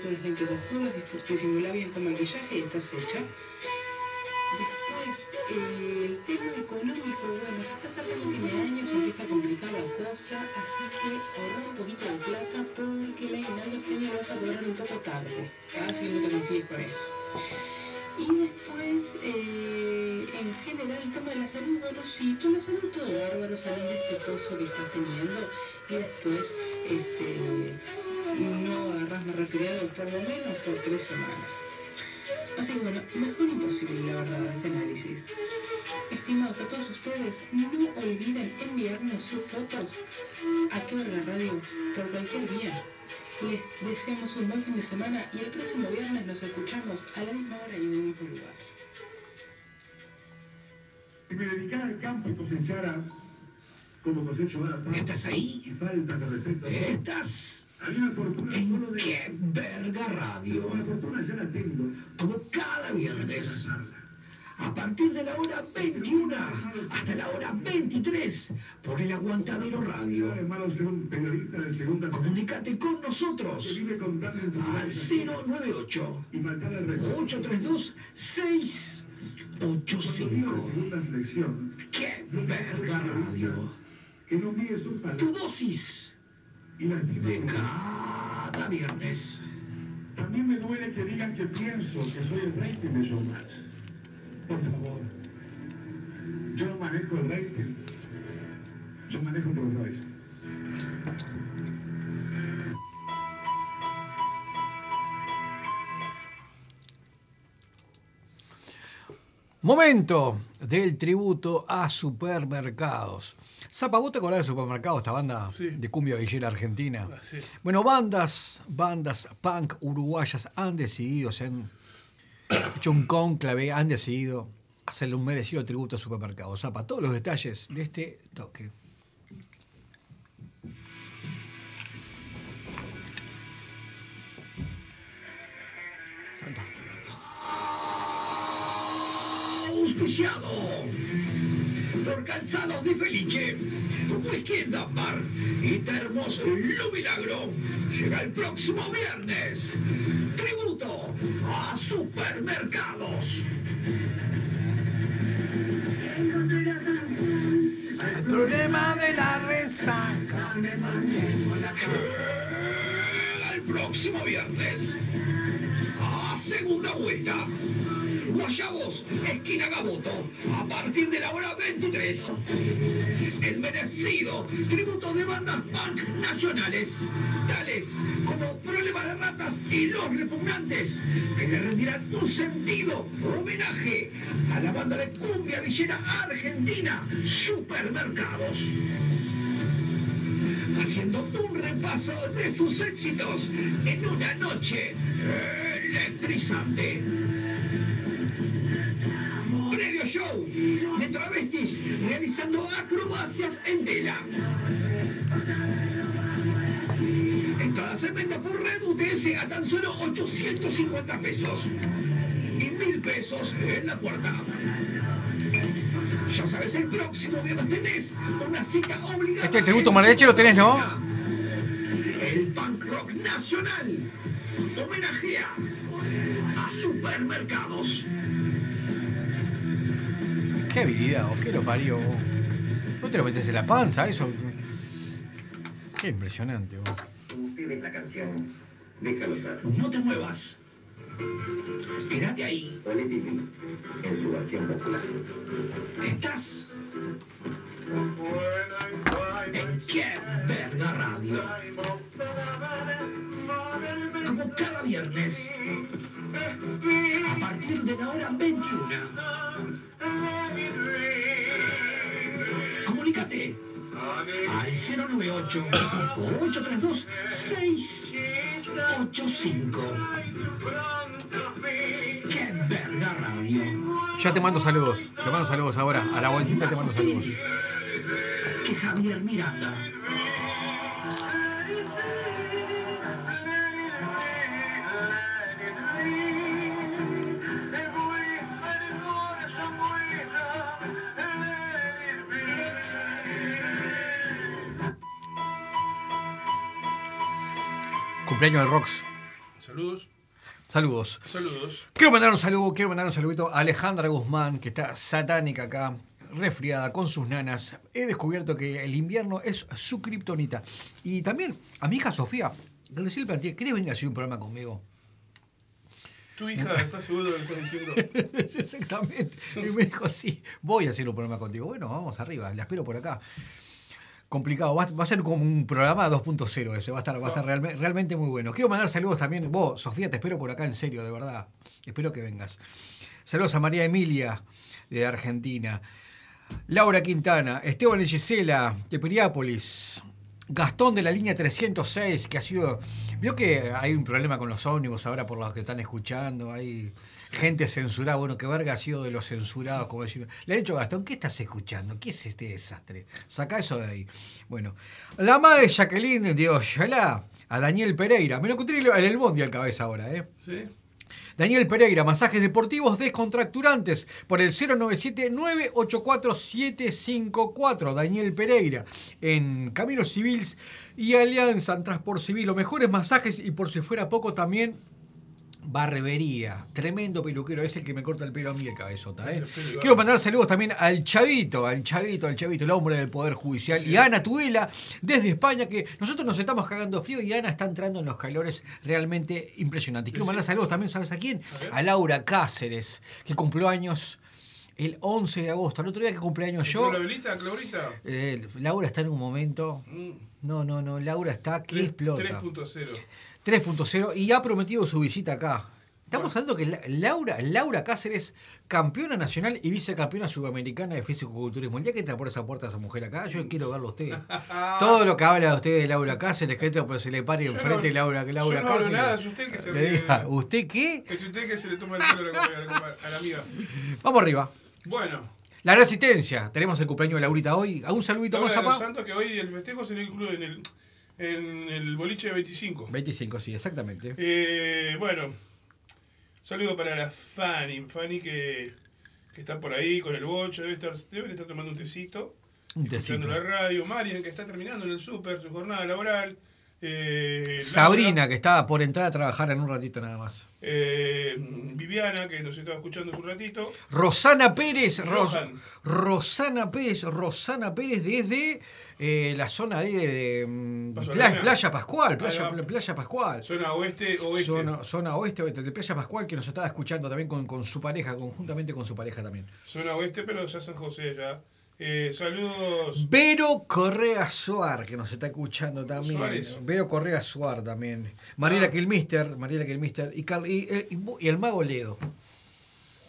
toda tu gente con curvas, disimula bien con maquillaje y estás hecha. Después, eh, el tema económico, bueno, se está acercando fin de año, se empieza a complicar la cosa, así que ahorra un poquito de plata porque la año lo vas a cobrar un poco tarde, así no te confíes con eso. Y después, eh, en general, el tema de la salud, bueno, sí, la salud, todo bárbaro, sabiendo este coso que estás teniendo. Y por lo menos por tres semanas. Así que bueno, mejor imposible, la verdad, este análisis. Estimados a todos ustedes, no olviden enviarnos sus fotos a toda la radio por cualquier vía. Les deseamos un buen fin de semana y el próximo viernes nos escuchamos a la misma hora y en el mismo lugar. Si me dedicara al campo y cosechara como cosecho ahora, ¿Estás ahí? y falta de respeto. ¿Estás Había una fortuna solo en de... qué verga radio? Fortuna. Como cada viernes. A partir de la hora 21 hasta la hora 23 por el Aguantadero Radio. Comunicate con nosotros al intimidades 098 y faltar al respeto. 832 Cuando digo de 685. segunda selección, ¡Qué verga radio! Tu dosis y de como- cada viernes. También me duele que digan que pienso que soy el rating de Showmatch. Por favor. Yo no manejo el rating. Yo manejo Rolls Royce. Momento del tributo a supermercados. Zapa, ¿vos te acordás de Supermercados, esta banda Sí. de cumbia villera argentina? Ah, sí. Bueno, bandas, bandas punk uruguayas han decidido, se han hecho un cónclave, han decidido hacerle un merecido tributo a Supermercados. Zapa, todos los detalles de este toque. Por Calzados de Felice, en Mar y Termos Lo Milagro. Llega el próximo viernes. Tributo a supermercados. El problema de la resaca. Llega el próximo viernes. Segunda vuelta. Guayabos, esquina Gaboto, a partir de la hora 23. El merecido tributo de bandas punk nacionales, tales y los repugnantes que le rendirán un sentido homenaje a la banda de cumbia villera argentina, Supermercados. Haciendo un repaso de sus éxitos en una noche electrizante. Previo show de travestis realizando acrobacias en tela. Entradas en venta por Red a tan solo 850 pesos. Y mil pesos en la puerta. Ya sabes, el próximo viernes tenés una cita obligada. Este tributo Maladeche lo tenés, ¿no? El punk rock nacional homenajea a supermercados. Qué habilidad, vos, qué lo parió. vos. No te lo metes en la panza, eso. Qué impresionante, vos. La canción. Déjalo ser. No te muevas. Quédate ahí. Ole Pipi, en su versión popular. Estás Qué Verga Radio. Como cada viernes, a partir de la hora 21. Comunícate al 098 832 685. Qué Verga Radio. Ya te mando saludos. Te mando saludos ahora. A la vueltita te mando saludos. Que Javier Miranda. Cumpleaños del Rox. Saludos. Saludos. Saludos. Quiero mandar un saludo, quiero mandar un saludito a Alejandra Guzmán, que está satánica acá, resfriada con sus nanas. He descubierto que el invierno es su kriptonita. Y también a mi hija Sofía, que recién le planteé, ¿querés venir a hacer un programa conmigo? Tu hija, ¿estás seguro de lo que estás diciendo? Exactamente. Y me dijo, sí, voy a hacer un programa contigo. Bueno, vamos arriba, la espero por acá. Complicado, va, va a ser como un programa 2.0 ese, va a estar, va a estar realme- realmente muy bueno. Quiero mandar saludos también, vos, Sofía, te espero por acá en serio, de verdad. Espero que vengas. Saludos a María Emilia, de Argentina. Laura Quintana, Esteban Gisela, de Piriápolis. Gastón de la línea 306, que ha sido. Vio que hay un problema con los ómnibus ahora por los que están escuchando. Hay gente censurada. Bueno, que verga ha sido de los censurados, como decir. Le ha dicho Gastón, ¿qué estás escuchando? ¿Qué es este desastre? Saca eso de ahí. Bueno, la madre Jacqueline de Oyalá, a Daniel Pereira. Me lo encontré en el Bondi al cabeza ahora, ¿eh? ¿Sí? Daniel Pereira, masajes deportivos descontracturantes por el 097-984-754. Daniel Pereira, en Caminos Civils y Alianza en Transport Civil. Los mejores masajes y por si fuera poco también barbería. Tremendo peluquero, es el que me corta el pelo a mí el cabezota. ¿eh? Quiero mandar saludos también al Chavito, al Chavito, al Chavito, el hombre del Poder Judicial. Y a Ana Tudela, desde España, que nosotros nos estamos cagando frío y Ana está entrando en los calores realmente impresionantes. Quiero mandar saludos también, ¿sabes a quién? A Laura Cáceres, que cumplió años el 11 de agosto. El otro día que cumpleaños yo. ¿La velita, Claurita? eh, Laura está en un momento. No, no, no. Laura está que explota. 3.0. 3.0 y ha prometido su visita acá. Estamos hablando que La- Laura, Laura Cáceres, campeona nacional y vicecampeona sudamericana de físico-culturismo. El día que entra por esa puerta esa mujer acá, yo quiero verlo a usted. Todo lo que habla de usted de Laura Cáceres, que entra, pero se le pare enfrente no- Laura, que Laura yo no hablo Cáceres. nada, es usted que se le ríe. diga, ¿usted qué? Es usted que se le toma el pelo a la, a a amiga. Vamos arriba. Bueno, La resistencia. Tenemos el cumpleaños de Laurita hoy. ¿Algún saludito Laura más, papá? Santos que hoy el festejo en el, en el boliche de 25. 25, sí, exactamente. Eh, bueno, saludo para la Fanny. Fanny que, que está por ahí con el bocho, debe estar, debe estar tomando un tecito. Un Escuchando tecito. la radio. Marian que está terminando en el súper su jornada laboral. Eh, Sabrina, Laura, que estaba por entrar a trabajar en un ratito nada más. eh, Viviana que nos estaba escuchando hace un ratito. Rosana Pérez, Ros-. Rosana Pérez, Rosana Pérez desde eh, la zona de, de, mm. Playa Pascual, Playa. Playa Pascual. Zona oeste, oeste. Zona, zona oeste, oeste, de Playa Pascual, que nos estaba escuchando también con, con su pareja, conjuntamente con su pareja también. Zona oeste, pero ya San José ya Eh, saludos. Vero Correa Suar, que nos está escuchando también. Suárez. Vero Correa Suar también. Mariela Ah. Kilmister, Mariela Kilmister y, Carl- y, y- y el mago Ledo.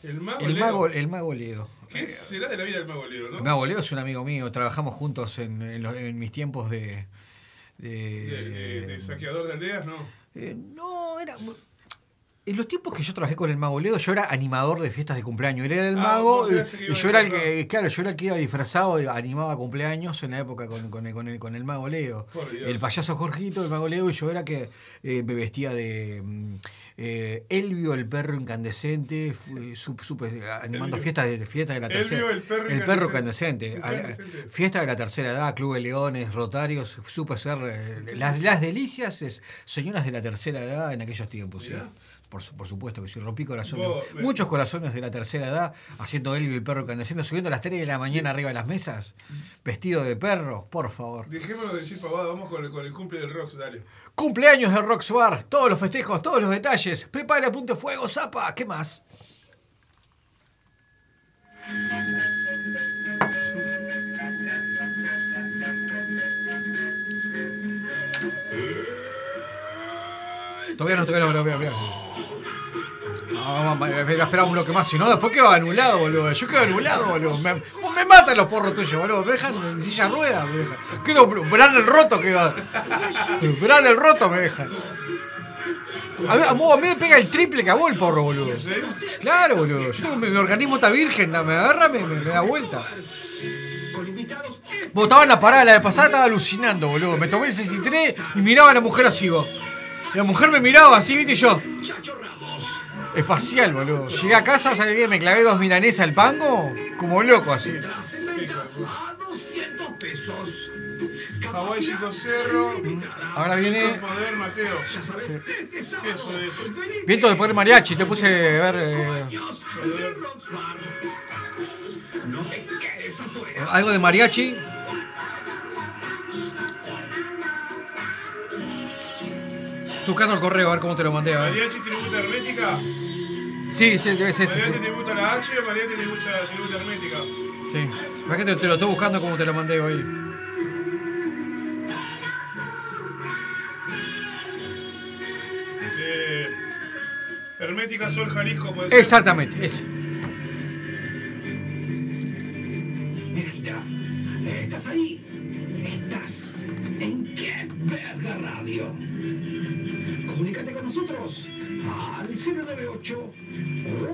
El mago. El Leo. mago, el mago Ledo. ¿Qué será de la vida del mago Leo, no? El mago Ledo es un amigo mío, trabajamos juntos en, en los- en mis tiempos de... de- De, de- de saqueador de aldeas, no. Eh, no, era... En los tiempos que yo trabajé con el mago Leo, yo era animador de fiestas de cumpleaños. Él era el Ah, mago vos y, el yo era el que, claro, yo era el que iba disfrazado y animaba cumpleaños en la época con, con el, con, el, con el mago Leo. El payaso Jorgito, el mago Leo, y yo era que eh, me vestía de mm, eh, Elvio, el perro incandescente, fui- sup- supe, animando Elvio. fiestas de, fiestas de la Elvio, tercera el perro perro incandescente. incandescente. A-. Fiesta de la tercera edad, Club de Leones, Rotarios, supe eh, las, las delicias, es, señoras de la tercera edad en aquellos tiempos. sí. Por, su- por supuesto que sí, rompí corazones. Vos. Muchos corazones de la tercera edad, haciendo él y el perro incandescente, subiendo a las 3 de la mañana arriba de las mesas, vestido de perro, por favor. Dejémonos de decir pavada, vamos con el, con el cumple del Rox, dale. Cumpleaños de Rox Bar, todos los festejos, todos los detalles. Prepara a punto fuego, zapa, ¿qué más? Todavía no, todavía no, todavía no. No, esperar un bloque más, si no, después quedo anulado, boludo. Yo quedo anulado, boludo. Me, me matan los porros tuyos, boludo. Me dejan en silla de ruedas, me dejan. Quedo Bran el roto, quedo. Bran el roto me dejan. A mí, a me pega el triple que a vos el porro, boludo. Claro, boludo. Yo mi, mi organismo está virgen, me agarra, me, me- me da vuelta. Vos estaba en la parada, la de pasada estaba alucinando, boludo. Me tomé el 63 y miraba a la mujer así, vos. La mujer me miraba así, viste, y yo. Espacial, boludo. Llegué a casa, ¿sabes qué? Me clavé dos milanesas al pango, como loco así. Tras en venta a 200 pesos. Hawái Capacidad Chico Cerro. limitada. Ahora viene Poder, Mateo. Eso es. venite Viento de poder mariachi, te puse a ver eh, algo de mariachi. Estoy buscando el correo, a ver cómo te lo mandé, a ver. Mariachi tributa hermética. Sí, sí, sí, sí, sí. Mariachi sí. tributa la H, Mariachi tributa, tributa hermética. Sí. Que te, lo estoy buscando como te lo mandé hoy. Eh, hermética Sol Jalisco, puede ser. Exactamente, ese. Viejita, ¿estás ahí? Verga radio. Comunícate con nosotros al 098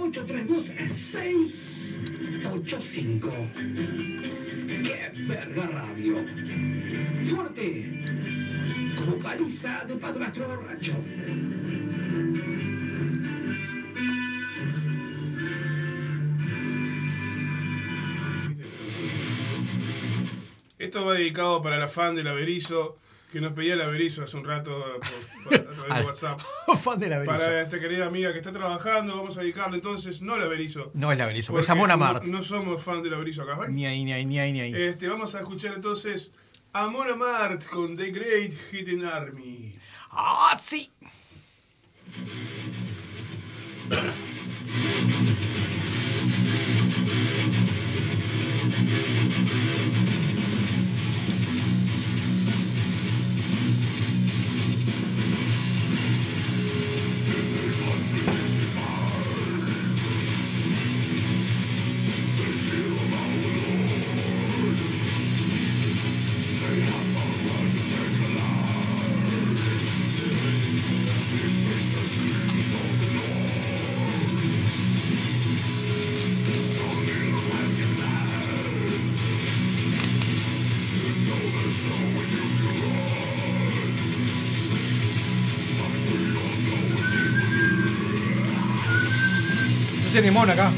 832 685. ¡Qué verga radio! Fuerte, como paliza de padrastro borracho. Esto va dedicado para la fan del Averizo, que nos pedía el Averizo hace un rato por- por- a través de Al- WhatsApp. Fan de la Para Berizo. esta querida amiga que está trabajando, vamos a dedicarle entonces, no la Berizo. No es la Berizo, es Amon no, Amart. no somos fan de la Berizo acá, ¿vale? Ni ahí, ni ahí, ni ahí, ni ahí. Este, vamos a escuchar entonces Amon Amart con The Great Hidden Army. ¡Ah, sí! Limón acá.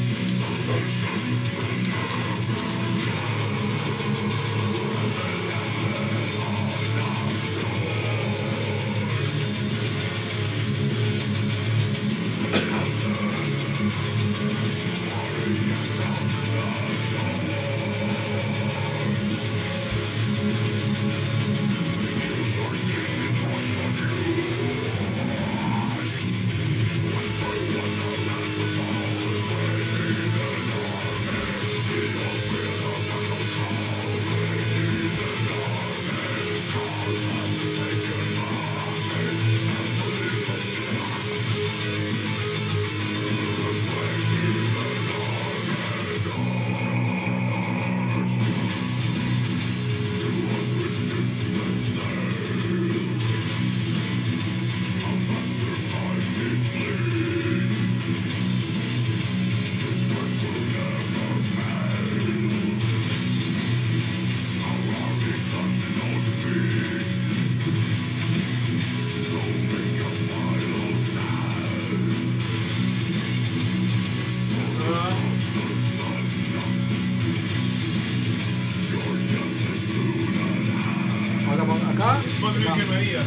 Virgen María.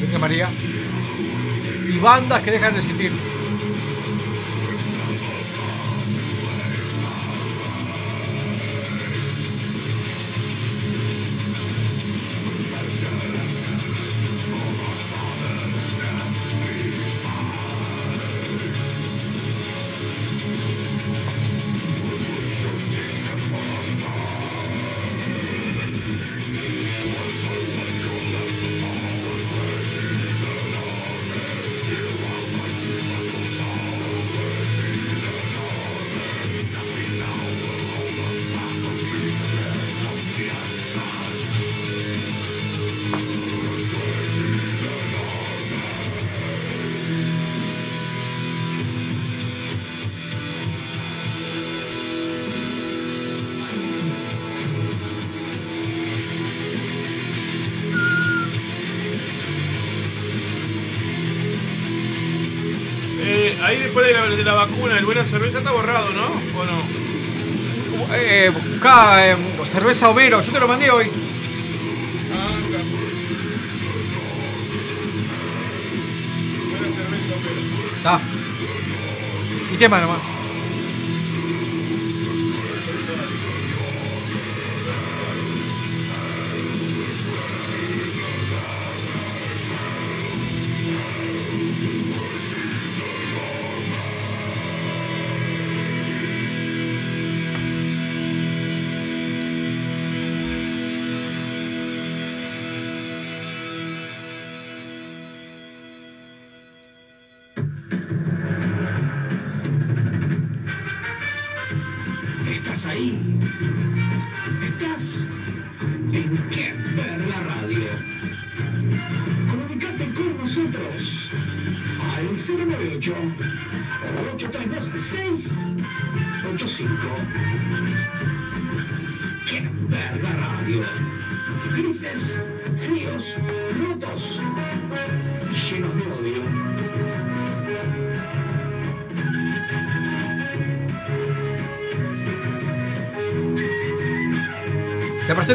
Virgen María. Y bandas que dejan de existir. Homero, yo te lo mandé hoy. Pero. Está. Y tema nomás.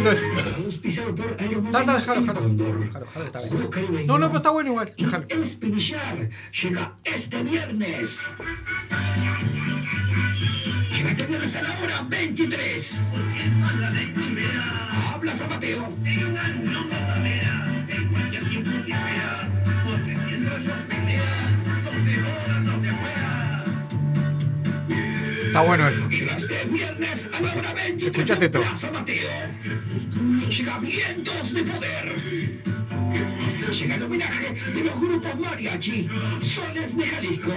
Presento esto. Aeromodelos está, déjalo, déjalo. Está bien. No, no, pero está bueno igual. Déjalo. Espinillar llega este viernes. Llega este viernes a la hora 23. A Plaza Mateo. Está bueno esto. Este viernes a la hora 23. Escuchate. Plaza Llega Vientos de Poder. Llega el homenaje de los grupos mariachi, Soles de Jalisco.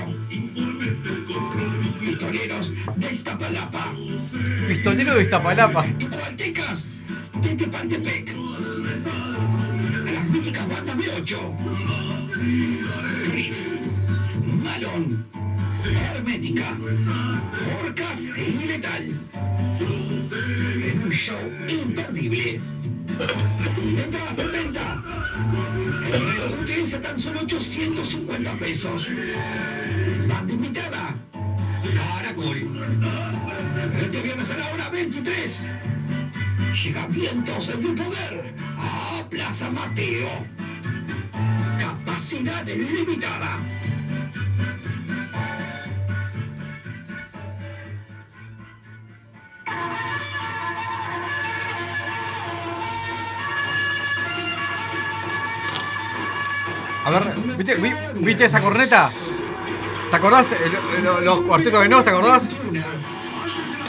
Pistoleros de Iztapalapa. Pistolero de Iztapalapa. A ver, ¿viste, vi- ¿viste esa corneta? ¿Te acordás? Los cuartetos de Nos, ¿te acordás? ¿Viste?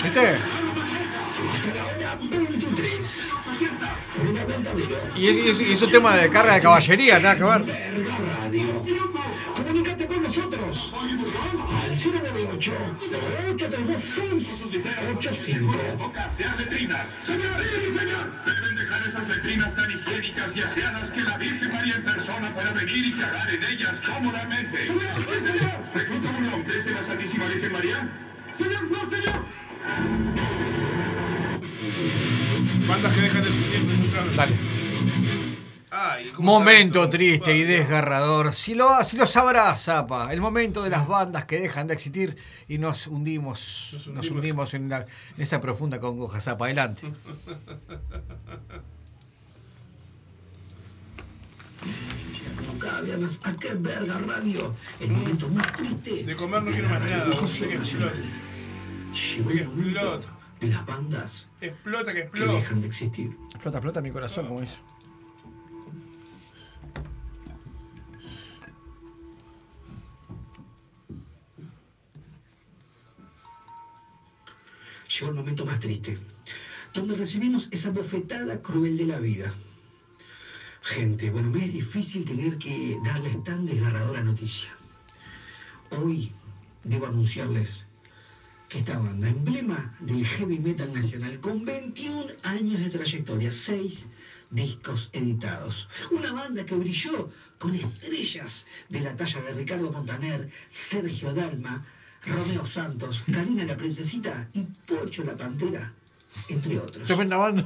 Hasta la hora 23. Una verdadero Y es, y es- y es un tema de carga de caballería, nada que ver. Venir y cagar en ellas cómodamente. Señor, sí, señor. ¿Fruta un nombre de la Santísima Virgen María? Señor, no, señor. Bandas que dejan de existir, preguntaron. Dale. Ay, ¿cómo Momento triste y desgarrador. Si lo, si lo sabrás, Zapa. El momento de las bandas que dejan de existir y nos hundimos, Nos nos hundimos. hundimos en, la- en esa profunda congoja, Zapa. Adelante. Cada viernes, ¿a qué verga radio? El momento más triste. De comer no quiero más nada, que. Llegó que el momento de las bandas Explota, que que explota. dejan de existir. Explota, explota mi corazón, como dice. Llegó el momento más triste, donde recibimos esa bofetada cruel de la vida. Gente, bueno, me es difícil tener que darles tan desgarradora noticia. Hoy debo anunciarles que esta banda, emblema del heavy metal nacional, con 21 años de trayectoria, 6 discos editados. Una banda que brilló con estrellas de la talla de Ricardo Montaner, Sergio Dalma, Romeo Santos, Karina la Princesita y Pocho la Pantera, entre otros. Tremenda banda.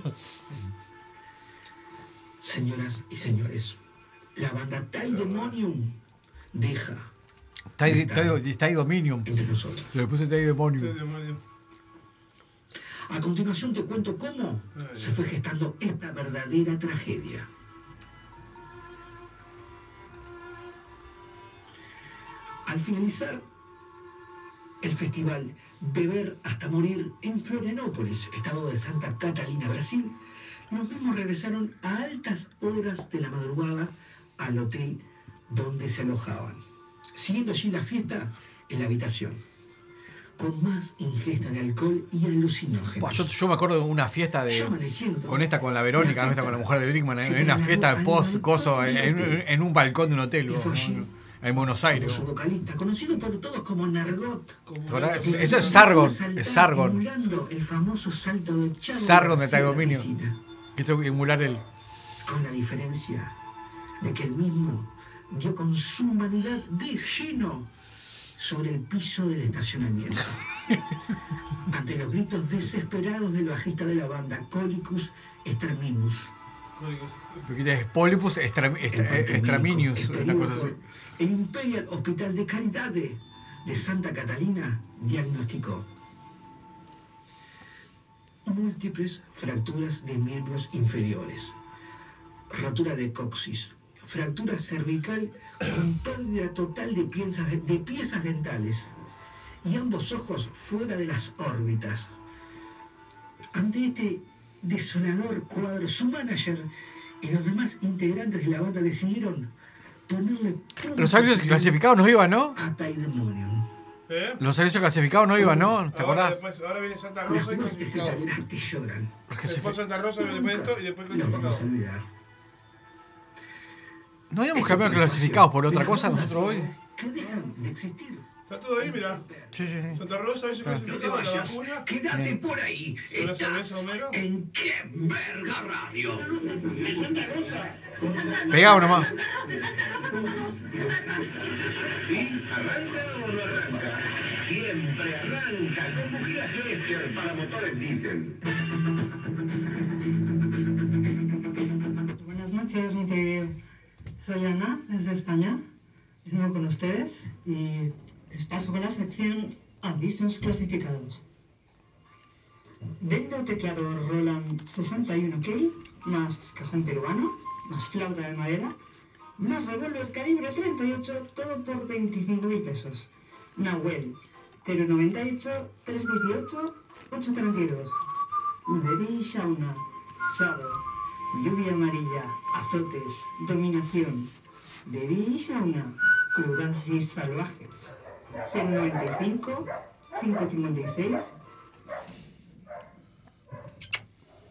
Señoras y señores, la banda Tai Demonium deja Dominium. entre nosotros. Le puse ahí Demonium. A continuación te cuento cómo se fue gestando esta verdadera tragedia. Al finalizar el festival Beber hasta Morir en Florianópolis, estado de Santa Catalina, Brasil, los mismos regresaron a altas horas de la madrugada al hotel donde se alojaban, siguiendo allí la fiesta en la habitación, con más ingesta de alcohol y alucinógenos. Yo, yo me acuerdo de una fiesta de. Con esta, con la Verónica, La esta con la mujer de Brickman, en una fiesta al post coso en, un balcón de un hotel, en Buenos Aires. como su vos. vocalista, conocido por todos como que Eso es Sargon, es Sargon. el famoso salto de Sargon de García Que tengo que emular el. Con la diferencia de que el mismo dio con su humanidad de lleno sobre el piso del estacionamiento. Ante los gritos desesperados del bajista de la banda, Colicus extra- parte Extraminius, una cosa así. El Imperial Hospital de Caridade de Santa Catalina diagnosticó múltiples fracturas de miembros inferiores, rotura de coxis, fractura cervical con pérdida total de piezas, de piezas dentales y ambos ojos fuera de las órbitas. Ante este desolador cuadro, su manager y los demás integrantes de la banda decidieron ponerle Los final clasificados no iban, ¿no? a. ¿Eh? Los avisos clasificados no iban, ¿no? ¿Te Ahora, acordás? después, ahora viene Santa Rosa y clasificado. Después Santa Rosa, después de esto y después clasificado. ¿No habíamos cambiado clasificados por otra cosa nosotros hoy? Que dejan de existir. Está todo ahí, mira. Sí, sí, sí. Santa Rosa, dice No te la vayas, vacuna. quédate por ahí. ¿Una Estás cerveza Homero? en qué verga radio. Pegado nomás. ¿Y arranca o no arranca? Siempre arranca con bujía Gescher para motores diésel. Buenas noches, Montevideo. Soy Ana, desde España. De nuevo con ustedes y les paso con la sección Avisos clasificados. Vendo teclado Roland 61K, más cajón peruano, más flauta de madera, más revólver calibre 38, todo por 25.000 pesos. Web 098 318 832. Baby Shauna, Sado, lluvia amarilla, azotes, dominación. Baby Shauna, crudas y salvajes. 095 556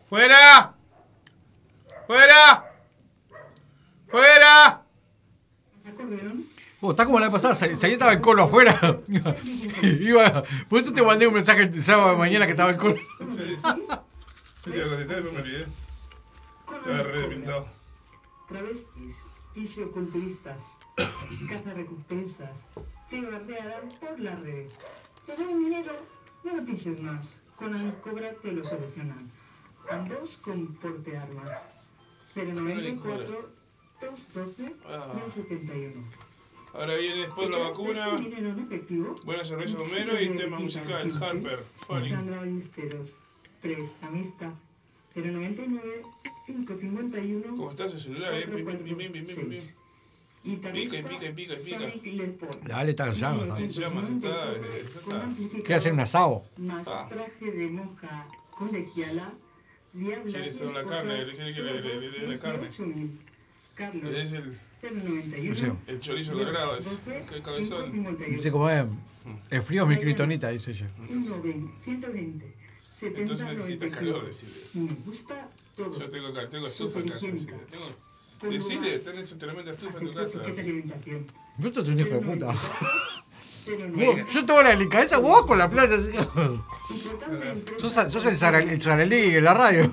¡Fuera! ¡Fuera! ¡Fuera! acordeón. Oh, está como la vez pasada, se, se estaba el colo afuera. Iba, por eso te mandé un mensaje el sábado de mañana que estaba el colo. Contestar, después me olvidé. Estaba re pintado. Travestis, fisioculturistas, cazarrecompensas, cibardearán por las redes. Te deben dinero, no lo pienses más. Con Aniscobra te lo solucionan. Ambos con portearmas. 094 212 371. Ahora viene después la vacuna. Sin dinero en efectivo. Buena cerveza necesitas Homero y tema musical, Harper, Funny. Sandra Ballesteros, prestamista 099 551 ¿Cómo está ese celular? eh? Guitarrista Pica y pica. Dale, está llama. está. Sí, llama, está, 1997, con está. amplificador ¿Qué hacer un asado? Más Ah. traje de monja colegiala, diablas Quiere y ser la esposas, carne, quiere que le- le- le dé la carne. 18.000. Carlos, Es el, 091. No sé. el chorizo es- doce, Qué cabezón. 558. Dice cómo es. El frío es mi critonita, dice ella. 120, 120, 70, Entonces necesitas calor, 95. decirle. Me gusta todo. Yo tengo. Tengo, Lugar. tenés su tremenda estufa en tu casa. de alimentación. Vos sos un hijo de puta. 090. Vos, yo tengo la delicadeza, vos con la playa. Sos, el, Sara- el Sarelí en la radio.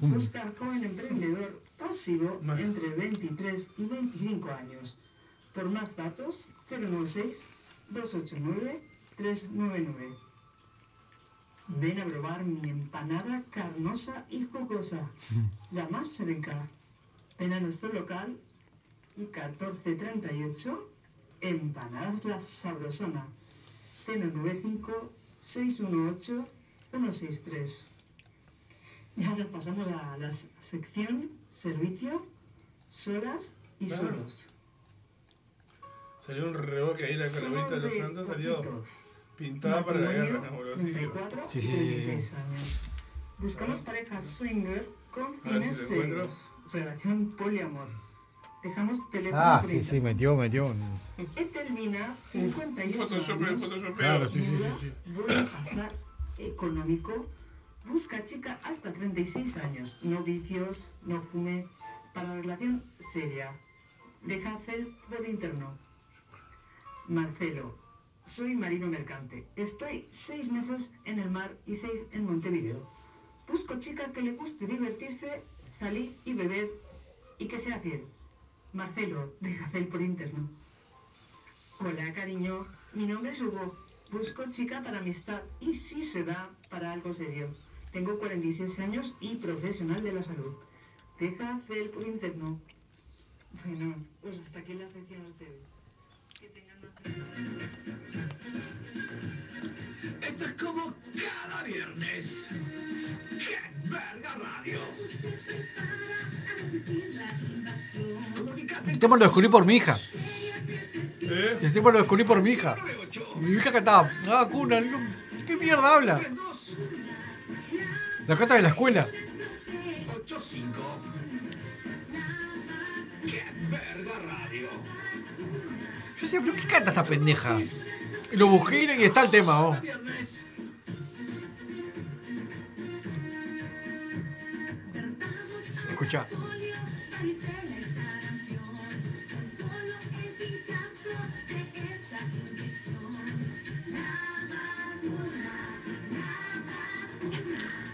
Busca joven emprendedor pasivo entre 23 y 25 años. Por más datos, 096-289-399. Ven a probar mi empanada carnosa y jugosa, la más seca. Ven a nuestro local y 1438, Empanadas La Sabrosona. 095-618-163. Y ahora pasamos a la sección servicio, solas y Ah. solos. Salió un reboque ahí la calaverita de los santos, salió pintada para la guerra. Boludo, sí. 34 Sí, y sí, sí, sí. 36 años. Buscamos parejas swinger con fines encuentro. Relación poliamor. Dejamos teléfono Ah, sí, sí, metió, metió. Etelmina, 58 Photoshop, años. Photoshop. Claro, sí, sí, sí. Vuelve a casar económico. Busca chica hasta 36 años. No vicios, no fume. Para relación seria. Deja hacer por interno. Marcelo. Soy marino mercante. Estoy seis meses en el mar y seis en Montevideo. Busco chica que le guste divertirse, salir y beber y que sea fiel. Marcelo, deja hacer por interno. Hola, cariño. Mi nombre es Hugo. Busco chica para amistad y si se da para algo serio. Tengo 46 años y profesional de la salud. Deja hacer por interno. Bueno, pues hasta aquí las secciones de hoy. Que tengan una... Esto es como cada viernes. El tema lo descubrí por mi hija. ¿Eh? El tema lo descubrí por mi hija. Mi hija cantaba. Ah, cuna, digo, ¿qué mierda habla? La canta de la escuela. 85. ¡Qué verga radio! Yo decía, ¿pero qué canta esta pendeja? Y lo busqué y está el tema, vos. Escuchá.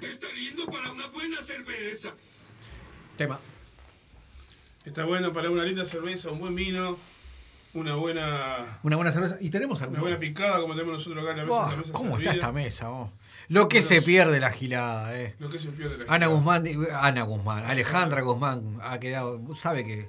Está lindo para una buena cerveza. Tema. Está bueno para una linda cerveza, un buen vino, una buena, Una buena cerveza. Y tenemos una alguna. buena picada como tenemos nosotros acá en la mesa. ¿Cómo está servida. esta mesa, vos? Lo que se pierde la gilada, eh. Lo que se pierde la Ana gente. Guzmán, Ana Guzmán, Alejandra Guzmán ha quedado, sabe que.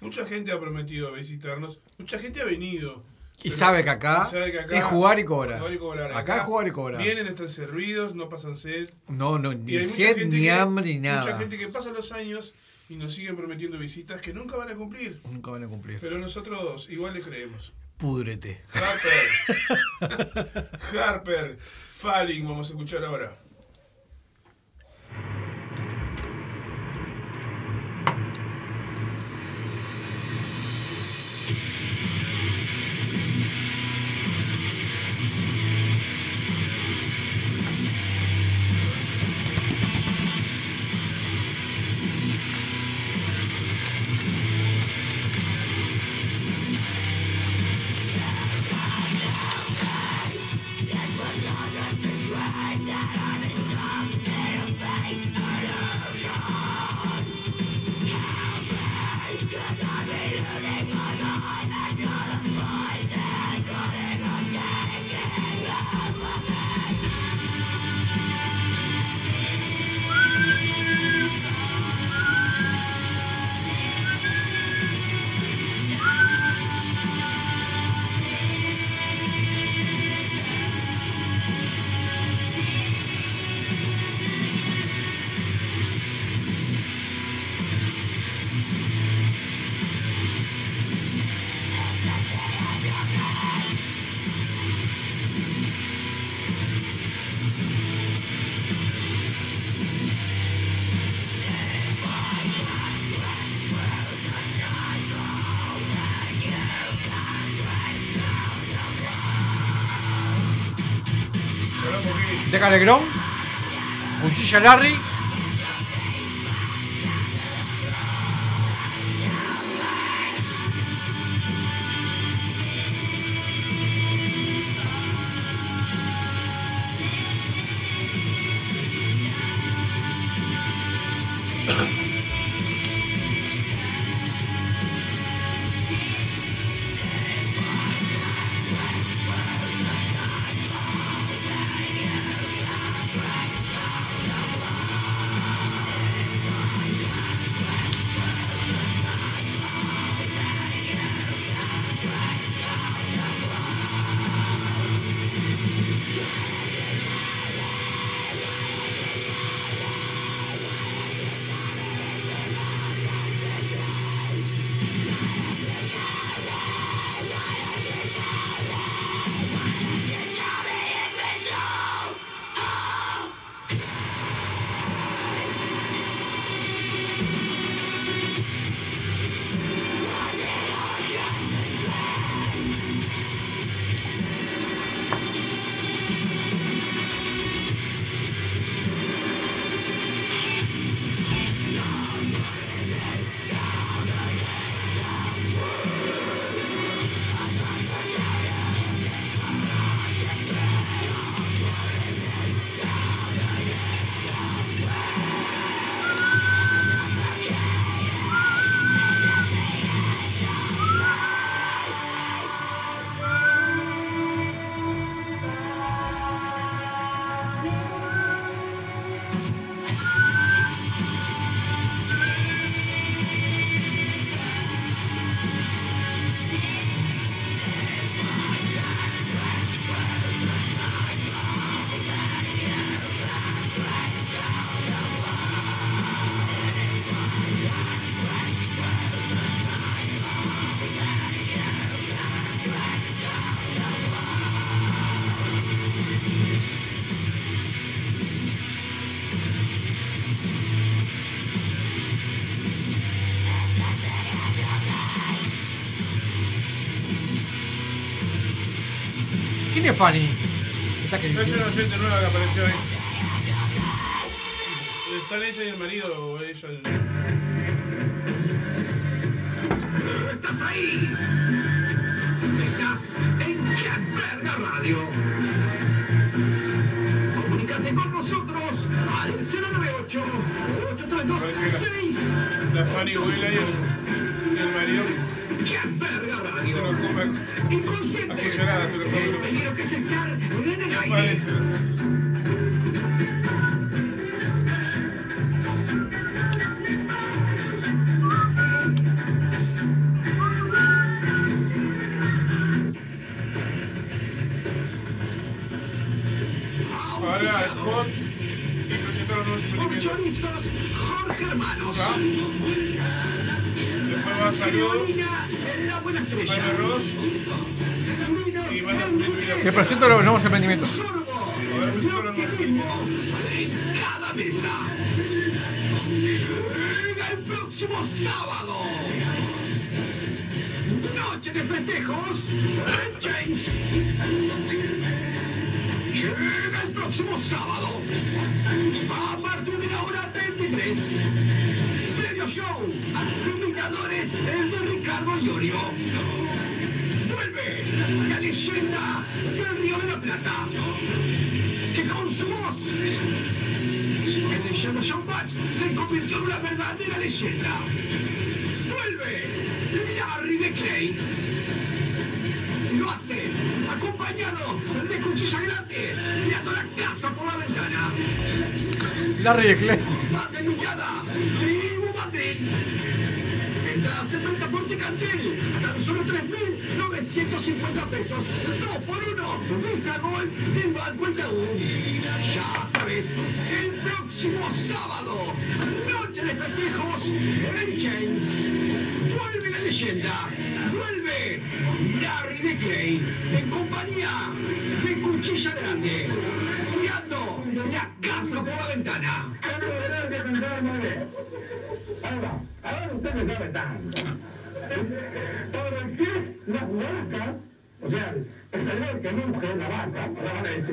Mucha gente ha prometido visitarnos, mucha gente ha venido. Y sabe que acá y sabe que es jugar y cobrar. jugar y cobrar. Acá es jugar y cobrar. Vienen, están servidos, no pasan sed. No, no, ni mucha sed, ni que- hambre, ni Mucha nada. gente que pasa los años y nos siguen prometiendo visitas que nunca van a cumplir. Nunca van a cumplir. Pero nosotros igual le creemos. Púdrete. Harper. Harper. Falling, vamos a escuchar ahora. Teca Legrón, Cuchilla Larry. Fanny? Esta que- Es una oyente nueva que apareció ahí. ¿Están ella y el marido o ella? ¡Estás ahí! Estás en Verga Radio. Comunícate con nosotros al 098 832 6 La Fanny Huela y el, el marido. Verga Se Radio. lo come Ahora Spot y nuevos Jorge Hermanos. Después va en la buena estrella. Ross Te presento los nuevos emprendimientos. Cada mesa. El próximo sábado. Noche de festejos James. Llega el próximo sábado. A partir de la hora 23. Previo show. De Ricardo. En una verdadera leyenda. Vuelve Larry de. Y lo hace acompañado de cuchilla grande, tirando la casa por la ventana. Larry de Clay. Más denunciada, 3.950 pesos. Dos por uno, Visa Gol en Banco Itaú. Ya sabes, el próximo sábado, noche de festejos en Chains. Vuelve la leyenda, vuelve Larry de en compañía de Cuchilla Grande, tirando la casa por la ventana. Ahora usted me sabe tanto. ¿Para qué las vacas O sea, el señor que muge la vaca para la leche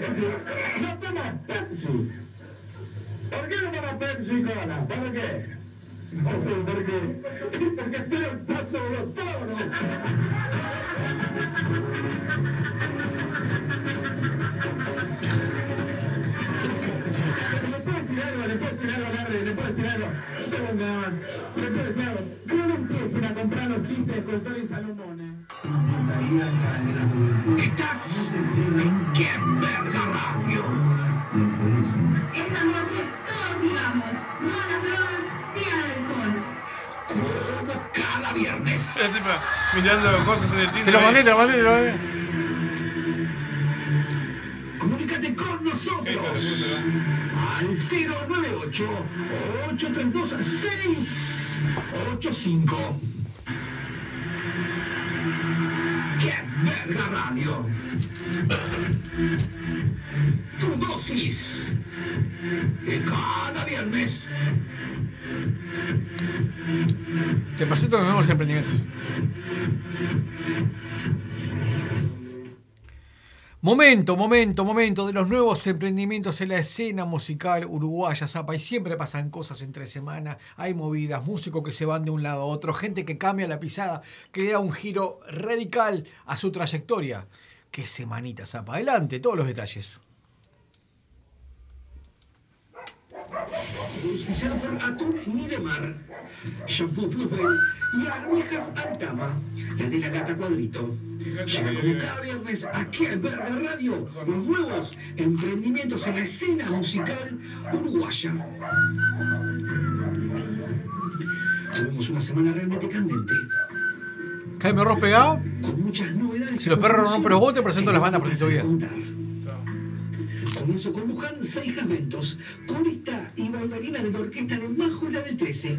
no toma Pepsi. ¿Por qué no toma Pepsi Cola? ¿Para qué? No sé por qué. Porque espera el paso de los toros. ¿Le puedo decir algo? ¿Le puedo decir algo, Larry? ¿Le puedo decir algo? Nada más. ¿Le puedo decir algo? Empiecen a comprar los chistes con Tony Salomones. Estás en ¡Qué verga radio! Esta noche todos digamos, no a las drogas, sí al alcohol. Como cada viernes. Mirando cosas en el Tinder. Te lo mandé, te lo mandé, te lo mandé. Comunícate con nosotros al 098 832 685. ¡Qué verga radio! Tu dosis de cada viernes. Te presento los nuevos emprendimientos. Momento, momento, momento de los nuevos emprendimientos en la escena musical uruguaya, Zapa. Y siempre pasan cosas entre semana. Hay movidas, músicos que se van de un lado a otro, gente que cambia la pisada, que da un giro radical a su trayectoria. Qué semanita, Zapa. Adelante, todos los detalles. Por Atún Midemar, Shampoo Purple y Armijas Altama, la de la lata cuadrito. Llega como cada viernes aquí en Verga Radio los nuevos emprendimientos en la escena musical uruguaya. Tuvimos una semana realmente candente, Jaime Ross pegado. con muchas novedades. Si los perros rompen los botes, presento las bandas prostituidas. Contar. Comienzo con Luján Seijas Ventos, corista y bailarina de la orquesta de Májula del 13.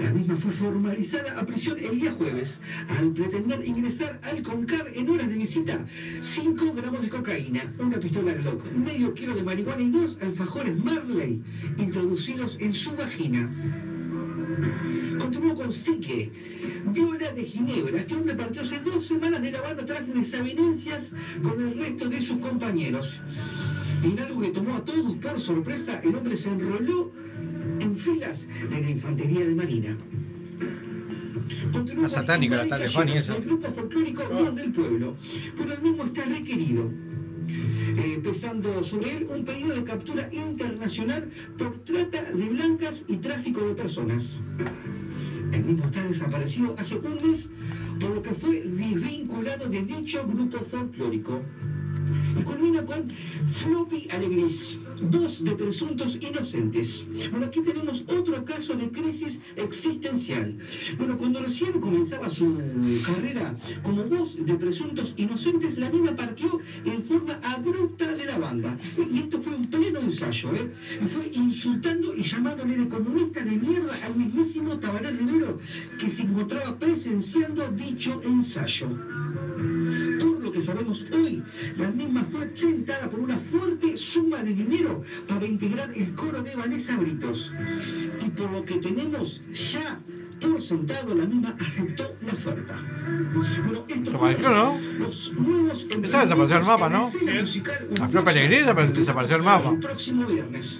La misma fue formalizada a prisión el día jueves al pretender ingresar al CONCAR en horas de visita 5 gramos de cocaína, una pistola Glock, medio kilo de marihuana y dos alfajores Marley introducidos en su vagina. Continuó con Sique, Viola de Ginebra. Este hombre partió hace dos semanas de la banda tras desavenencias con el resto de sus compañeros. En algo que tomó a todos por sorpresa, el hombre se enroló en filas de la Infantería de Marina. Continuó La satánica, la Fanny, Gallegos, esa. del grupo folclórico Voz del Pueblo, pero el mismo está requerido. eh, pesando sobre él un pedido de captura internacional por trata de blancas y tráfico de personas. El mismo está desaparecido hace un mes, por lo que fue desvinculado de dicho grupo folclórico. Y culmina con Floppy Alegris, dos de presuntos inocentes. Bueno, aquí tenemos otro caso de crisis existencial. Bueno, cuando recién comenzaba su carrera como voz de presuntos inocentes, la misma partió en forma abrupta de la banda. Y esto fue un pleno ensayo, ¿eh? Fue insultando y llamándole de comunista de mierda al mismísimo Tabaré Rivero, que se encontraba presenciando dicho ensayo. Que sabemos hoy, la misma fue tentada por una fuerte suma de dinero para integrar el coro de Vanessa Britos. Y por lo que tenemos ya por sentado, la misma aceptó la oferta. Bueno, esto Desapareció, ¿no? Los nuevos Esa desapareció el mapa, ¿no? la Flor Pellegrini desap- desapareció el mapa. El próximo viernes.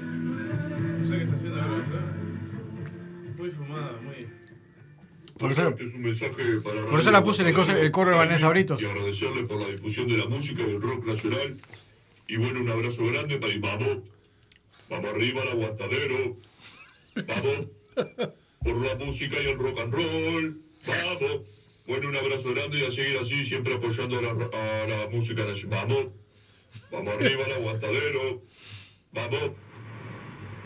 Por eso, Este es un mensaje para por eso la puse en el, coso- el coro de Vanessa Britos. Y agradecerle por la difusión de la música y del rock nacional. Y bueno, un abrazo grande para y vamos. Vamos arriba al aguantadero. Vamos. Por la música y el rock and roll. Vamos. Bueno, un abrazo grande y a seguir así, siempre apoyando a la, a la música nacional. Vamos. Vamos arriba al aguantadero. Vamos.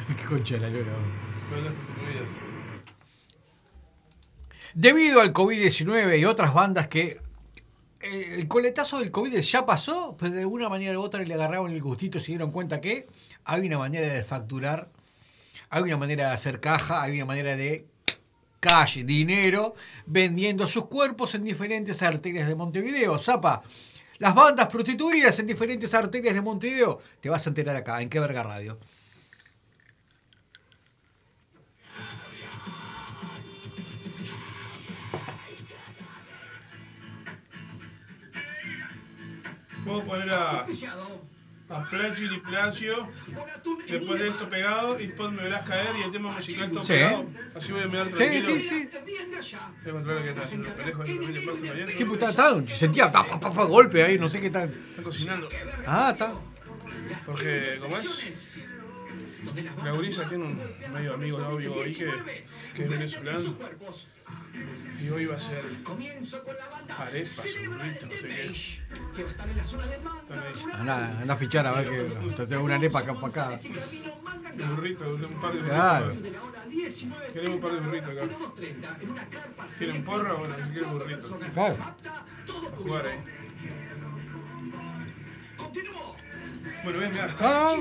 Qué concha la lora. Debido al COVID-19 y otras bandas que eh, el coletazo del COVID ya pasó, pues de alguna manera u otra le agarraron el gustito y se dieron cuenta que hay una manera de facturar, hay una manera de hacer caja, hay una manera de cash, dinero, vendiendo sus cuerpos en diferentes arterias de Montevideo. Zapa, las bandas prostituidas en diferentes arterias de Montevideo. Te vas a enterar acá, en Qué Verga Radio. Puedo poner a, a Placio y Placio después de esto pegado y después me verás caer y el tema musical todo Sí. pegado. Así voy a mirar Sí, tranquilo. sí, sí. Voy a que está haciendo el. ¿Qué puta está? Sentía pa, pa, pa, golpe ahí, no sé qué tal. Están cocinando. Ah, está. Porque, ¿cómo es? La gurisa tiene un medio amigo novio ahí que, que es venezolano. Y hoy va a ser arepas, burritos, no sé qué. A fichar a ver que te tengo una arepa acá para acá. Un burrito, un par de Claro. burritos. Queremos un par de burritos acá. ¿Quieren porra? Bueno, si quieren burritos. Claro. A jugar ahí. Bueno, ven, mira. Ah,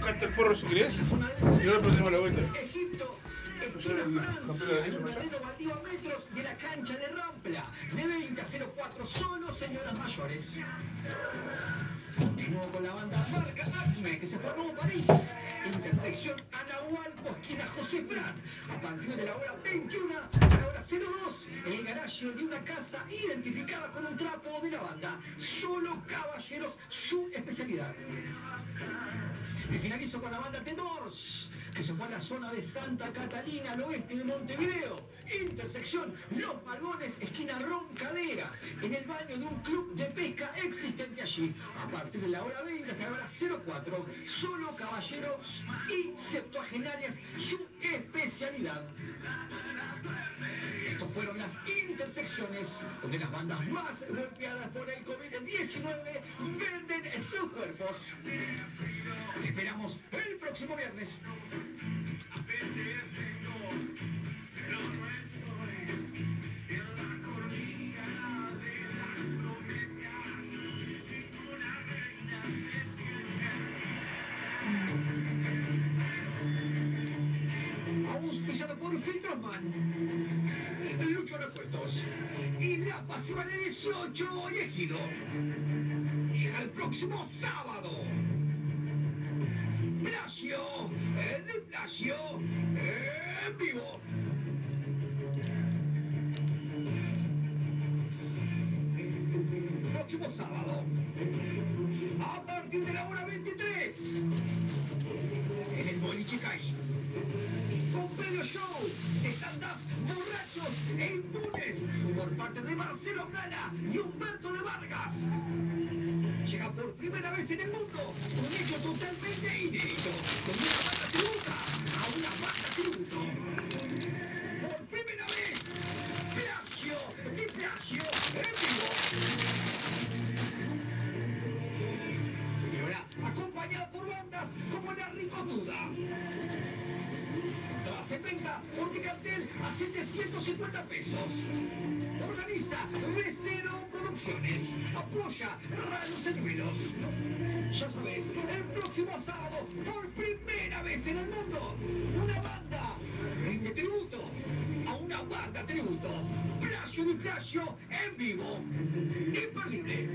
Acá está el porro si querés. Y ahora ponemos la vuelta. Baldío metros de la cancha de Rampla. De 20 a 04, solo señoras mayores. Continúo con la banda Marca Acme, que se formó París. Intersección Anahualco, esquina José Prat. A partir de la hora 21 a la hora 02, el garaje de una casa identificada con un trapo de la banda. Solo caballeros, su especialidad. Y finalizo con la banda Tenors, que se fue a la zona de Santa Catalina, al oeste de Montevideo. Intersección Los Balbones, esquina Roncadera, en el baño de un club de pesca existente allí. A partir de la hora 20 hasta la hora 04, solo caballeros y septuagenarias, su especialidad. Estas fueron las intersecciones donde las bandas más golpeadas por el COVID-19 venden sus cuerpos. Te esperamos el próximo viernes. Auspiciado por Filtroman, Lucho Repuestos y la pasiva de 18 y Ejido. Llega el próximo sábado. Placio, el de en vivo. Próximo sábado, a partir de la hora 23, en el Boliche. Con premio show, stand-up, borrachos e impunes, por parte de Marcelo Plana y Humberto de Vargas. Llega por primera vez en el mundo un hecho totalmente inédito, con una banda tributa a una banda tributo. Por primera vez, Placio, Di Placio, en vivo. Y ahora, acompañado por bandas como La Ricotuda. En venta por cartel a 750 pesos. Organiza Recero Producciones. Apoya Radio Señuelos. Ya sabes, el próximo sábado, por primera vez en el mundo, una banda rinde tributo a una banda tributo. Placio de Placio en vivo. Imperdible.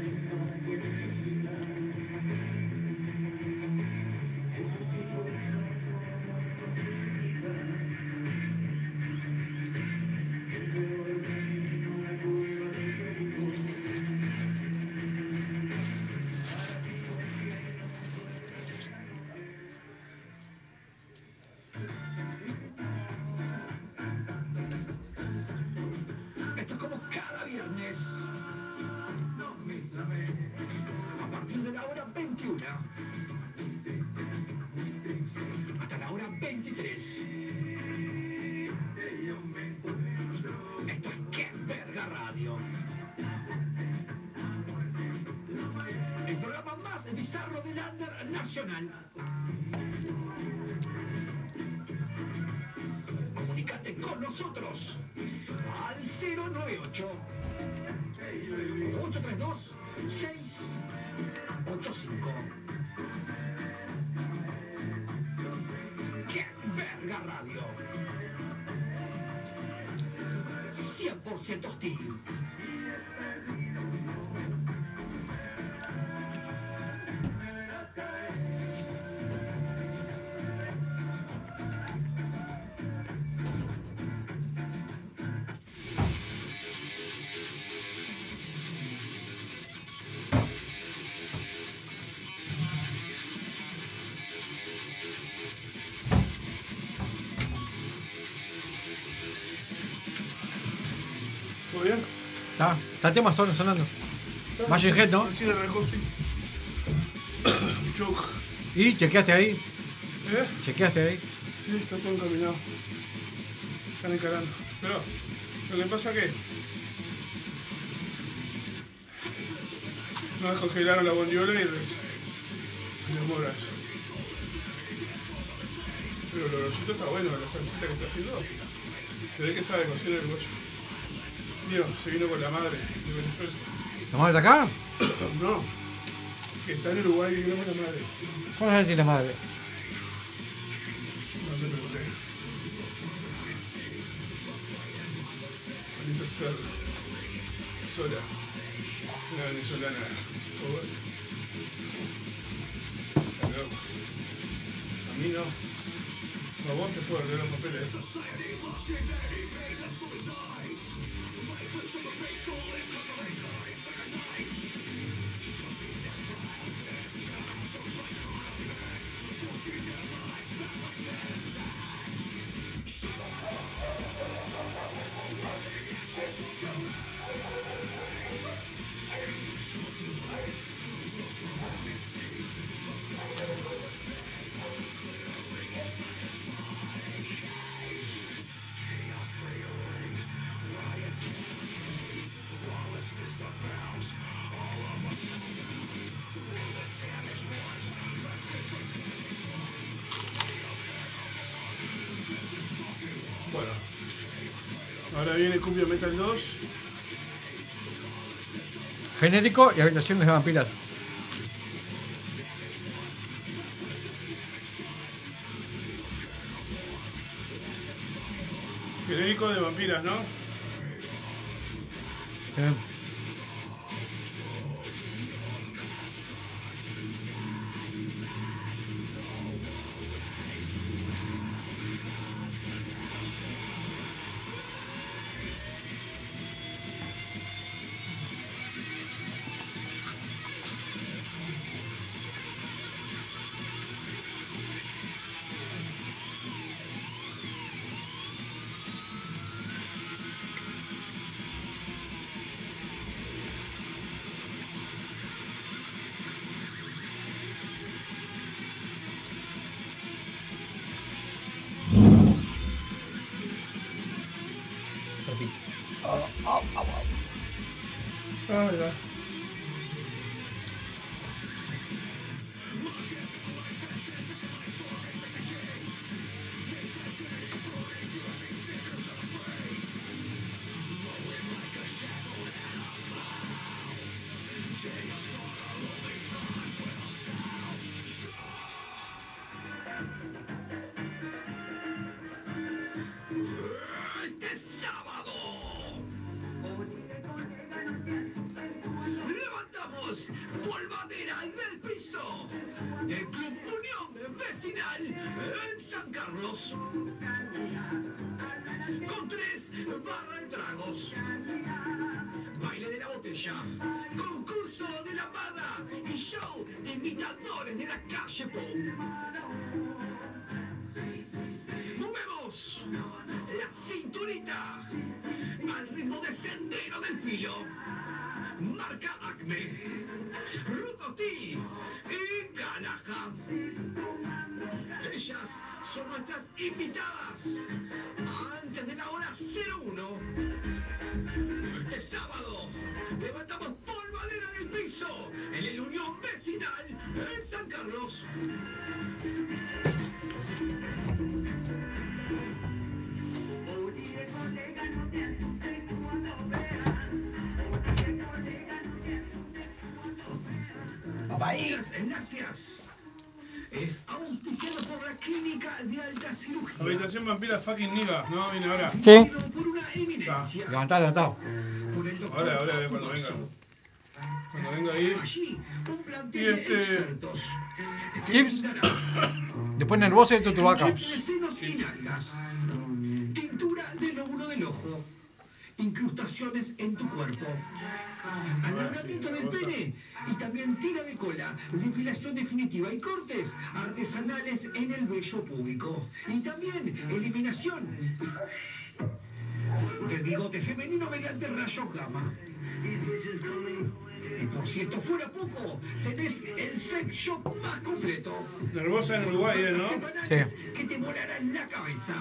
Está tema son- sonando. Machine Head, ¿no? Arrancó, sí. Y chequeaste ahí. ¿Eh? Chequeaste ahí. Sí, está todo encaminado. Están encarando. Pero lo que pasa que no descongelaron la bondiola y les, se demora eso. Pero el olorcito está bueno, la salsita que está haciendo. Se ve que sabe cocinar el bollo. Tío, se vino con la madre de Venezuela. ¿La madre está acá? No, que está en Uruguay y vino con la madre. ¿Cómo se tiene la madre? No te pregunté. Bonito ser sola. Una venezolana. joven. A mí no. A vos te puedo arreglar los papeles. First of the face, all in, cause I ain't dying like a knife Genérico y habitaciones de vampiras. Genérico de vampiras, ¿no? Vampira fucking nigga. No, viene ahora. Sí. Levantá, levantá. Ahora, ahora, ahora, cuando venga. Cuando venga ahí. Y este. Chips. Después nervosa y tu tubaca. De tira de cola, depilación definitiva y cortes artesanales en el vello público. Y también eliminación del bigote femenino mediante rayos gamma. Y por si esto fuera poco, tenés el sex shop más completo. Nervosa en Uruguay, ¿eh, ¿no? Sí. Que te volarán la cabeza.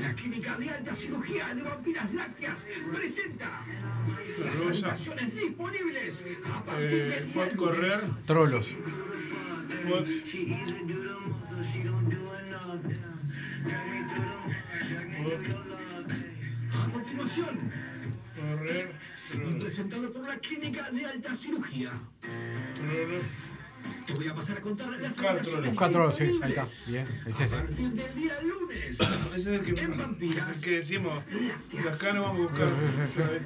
La clínica de alta cirugía de vampiras lácteas presenta las habitaciones disponibles a partir Eh, del correr. Trolos. A continuación, Correr. Presentado por la clínica de alta cirugía. Te voy a pasar a contar las Busca trolos, sí. Ahí está. Bien. Es A ese. partir del día lunes. Ese es el que, el que decimos. De acá no vamos a buscar.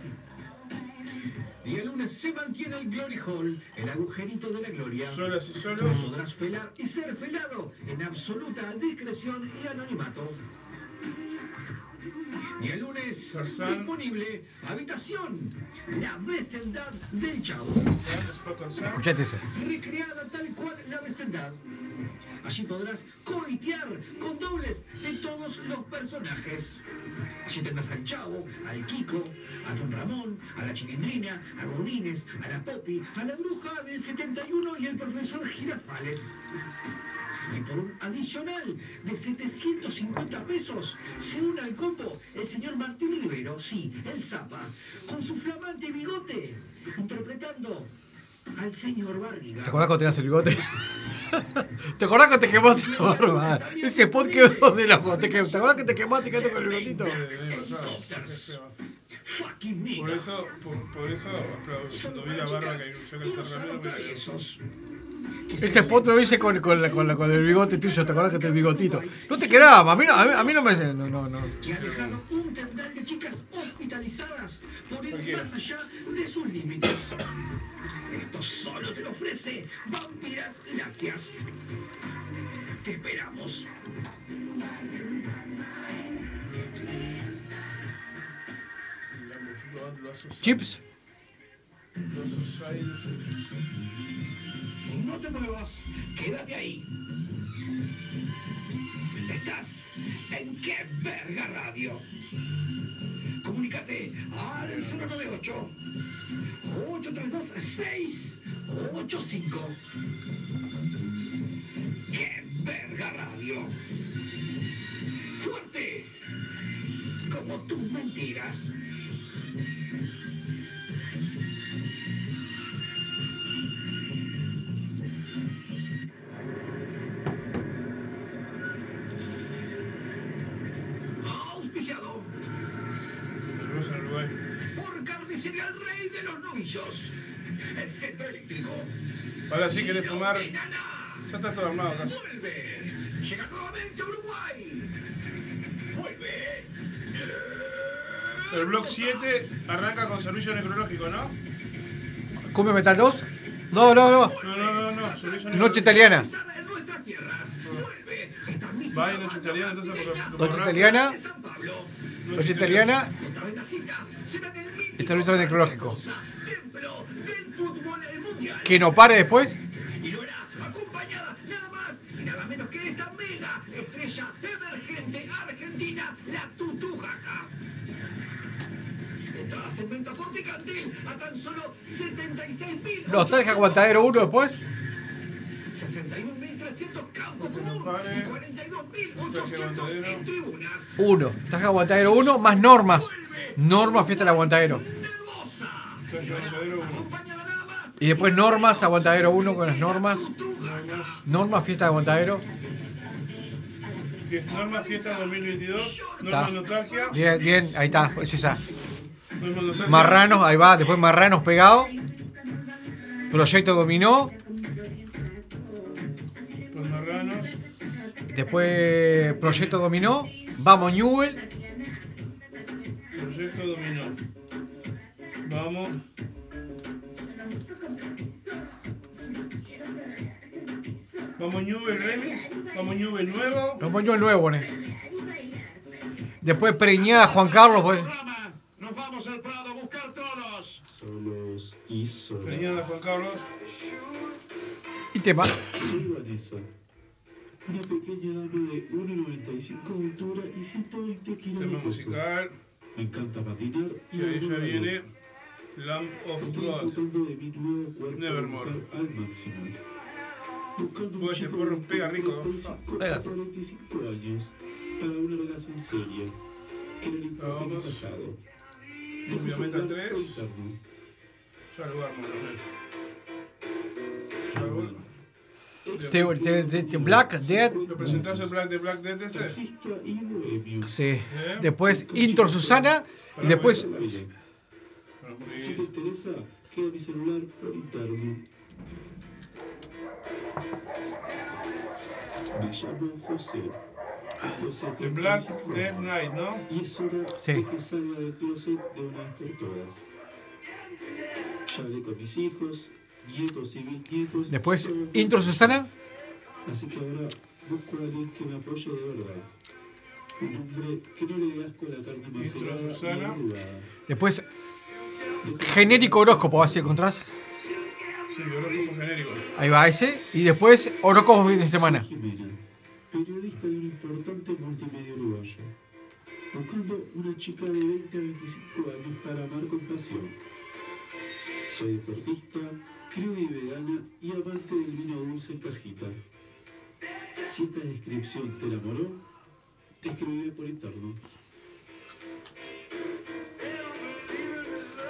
Y el lunes se mantiene el Glory Hall, el agujerito de la gloria. Solas y solos. Podrás pelar y ser pelado en absoluta discreción y anonimato. Y el lunes Tarzán. disponible habitación, la vecindad del Chavo, Escuchate eso. recreada tal cual la vecindad. Allí podrás coitear con dobles de todos los personajes. Allí tendrás al Chavo, al Kiko, a Don Ramón, a la Chilindrina, a Godínez, a la Popi, a la Bruja del 71 y el profesor Girafales. Y por un adicional de 750 pesos se une al combo el señor Martín Rivero, sí, el Zapa, con su flamante bigote, interpretando al señor Barriga. ¿Te acordás cuando tenías el bigote? ¿Te acordás que te quemaste la barba? Ese spot quedó de la te, quem- ¿Te acordás que te quemaste y quedaste con el bigotito? Por eso, por, por eso, cuando vi la barba que yo que ramiro, me esos. Ese spot lo hice con, con, la- con, la- con el bigote tuyo, ¿te acordás que te el bigotito? No te quedaba, a mí no, a mí, a mí no me... No, no, no. que ha dejado un tendal de chicas hospitalizadas por ir más allá de sus límites. Esto solo te lo ofrece Vampiras Lácteas. Te esperamos. Chips. No te muevas, quédate ahí. Estás en Qué Verga Radio. Comunícate al 098 832 685. Qué Verga Radio. Fuerte como tus mentiras. De los Novillos. El centro eléctrico. Ahora sí querés fumar. Ya está todo armado casi. Vuelve. Llega nuevamente a Uruguay. Vuelve. El block 7 arranca con servicio necrológico, ¿no? ¿Cumbia Metal 2? No, no, no. No, no, no, no. Servicio Noche italiana. Va en noche italiana, entonces porque. Noche italiana. Noche italiana. Establecimiento necrológico. Que no pare después. Y nada menos que esta mega estrella emergente argentina, la Tutujaca. Entradas en venta por Ticantil a tan solo 76 mil. Nostalgia Aguantadero 1 después. 61.300 campos común y 42.800 en tribunas. 1. Taja Aguantadero 1 más normas. Normas Fiesta del Aguantadero. Y después normas Aguantadero 1 con las normas. Normas Fiesta de Aguantadero. Norma Fiesta 2022. Está. Norma Nostalgia. Bien, bien, ahí está, es esa. Marranos, ahí va, después Marranos pegado. Proyecto Dominó. Los marranos. Después Proyecto Dominó. Vamos Newell. Proyecto Dominó. Vamos. Vamos Newell Remix. Vamos Newell Nuevo. Ponió el nuevo, ¿eh? Después Preñada Juan Carlos, pues. Nos vamos al Prado a buscar trolos. Solos y solos. Preñada Juan Carlos. Y tema. Sí, Vanessa. Una pequeña dama de 1,95 de altura y 120 kilos de Tema peso. musical. Me encanta patinar Y ahí ya viene Lamb of Estoy God. disfrutando de mi nuevo cuerpo Nevermore. al máximo. Este chico porro pega rico. 35 Pega. a 45 años para una relación seria. Que no le importa mi Vamos. pasado. Cumbia Dejo Metal celular 3. por interno. Ya lo armo, también. Ya lo armo. Te- te- te- te- Black Dead. ¿Lo presentás el Black de Black ese? Bohemio. Sí. Después Intor Susana. Y después. Si te interesa, queda mi celular José. José The Black 35 Dead. Night, ¿no? Y es hora Sí. de que salga del closet de una vez por todas. Ya hablé con mis hijos, nietos y bisnietos. Después Intro Susana. Así que ahora busco a alguien que me apoye de verdad. Un hombre que no le dé asco la carne macerada y Susana. arrugada. Después genérico horóscopo, así encontrás. Sí, horóscopo genérico. Ahí va ese. Y después horóscopo fin de semana. Jimena, periodista de un importante multimedia uruguayo, buscando una chica de 20 a 25 años para amar con pasión. Soy deportista, cruda y vegana y amante del vino dulce en cajita. Si esta descripción te enamoró, te escribiré por interno.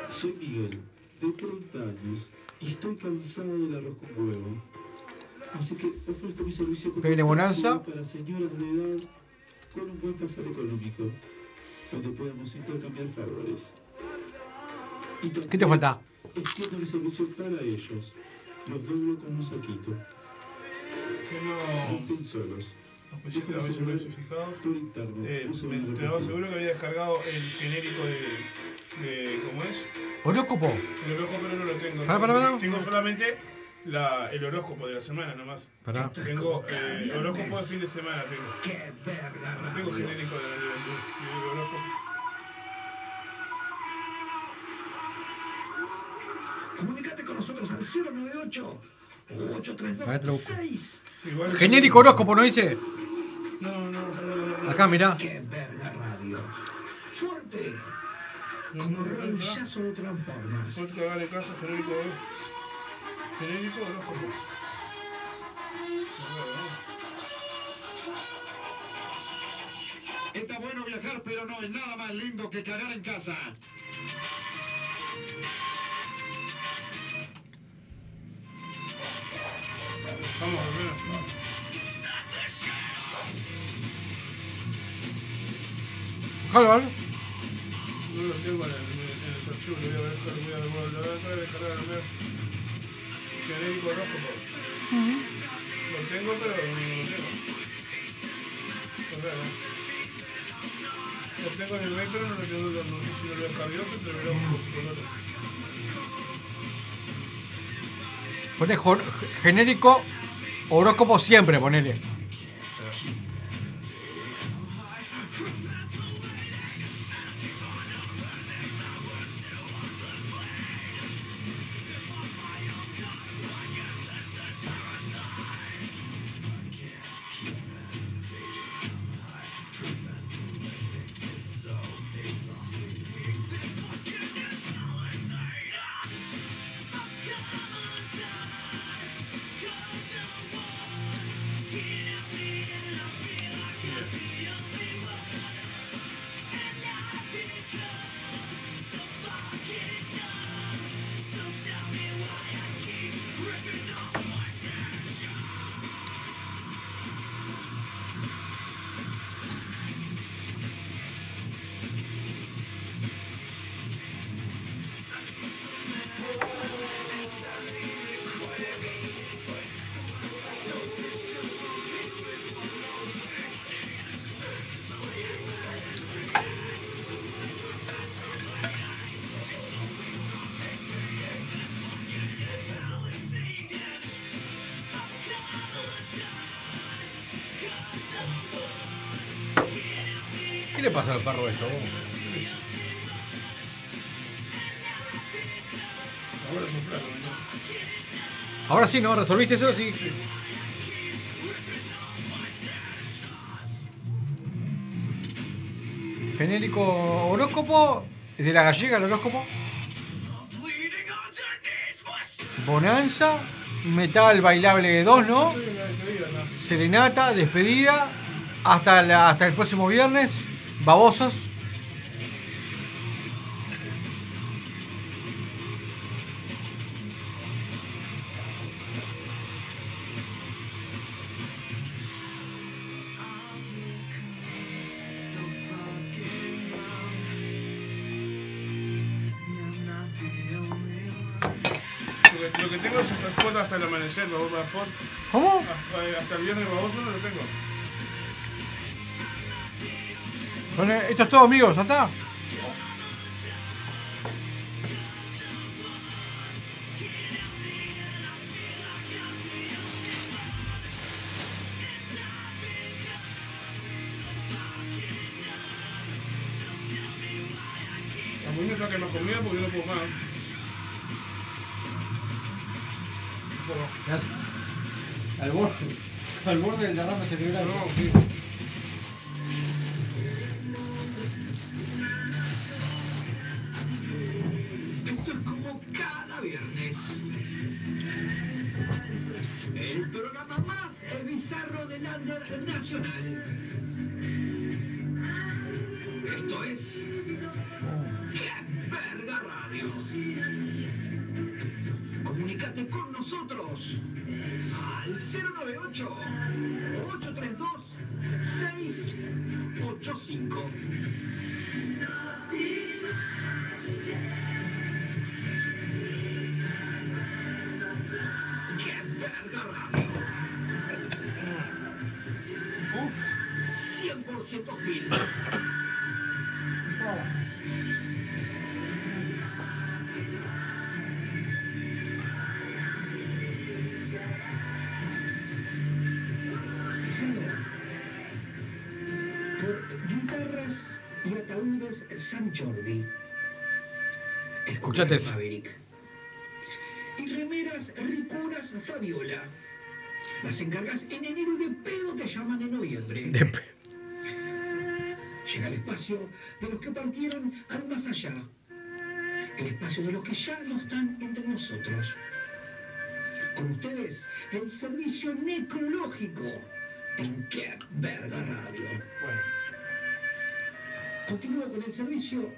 Soy Miguel, de 30 años, y estoy cansado del arroz con huevo. Así que ofrezco mi servicio como Viene Bonanza. para señoras de edad con un buen pasar económico, donde podamos intercambiar favores. Y también ¿Qué te falta? Extiendo mi servicio para ellos. Los doblo con un saquito. Que No estén solos. Había especificado. Por interno. Eh, arrepentir. seguro que había descargado el genérico de. De ¿Cómo es? Horóscopo. El horóscopo, no lo tengo. Pará, pará, pará. Tengo solamente la, el horóscopo de la semana nomás. Pará. Tengo eh, horóscopo de fin de semana. Tengo. No tengo genérico de la juventud. Tengo horóscopo. Comunicate con nosotros al 098 832 A ver, te lo busco. Igual- Genérico horóscopo, ¿no dice? No, no, no, no, no. Acá, mirá. ¡Qué verga radio! ¡Fuerte! No, Como no, no, no. rodillazo de Transformers. Puedes cagar en casa, genérico, eh. Genérico horóscopo. Está bueno viajar, pero no es nada más lindo que cagar en casa. Vamos, mira. Ojalá, ¿vale? No lo tengo en el, en el archivo, lo voy a voy a lo voy a tengo, pero no lo tengo. O sea. Lo tengo en el pero no lo tengo, no sé si lo descargué pero lo. Pone genérico siempre, ponele. Ahora sí, ¿no? ¿Resolviste eso? Sí. Genérico horóscopo. De la gallega el horóscopo. Bonanza. Metal bailable de 2, ¿no? Serenata, despedida. Hasta el próximo viernes. Babosos. Amigos. ¿Ya está? 098 832 685. ¡Qué! Uf. 100% hostil. San Jordi. Escuchate eso. Maverick. Y remeras ricuras Fabiola. Las encargas en enero y de pedo te llaman en noviembre. De pe- Llega el espacio de los que partieron al más allá. El espacio de los que ya no están entre nosotros. Con ustedes, el servicio necrológico en Qué Verga Radio. Bueno. Continúo con el servicio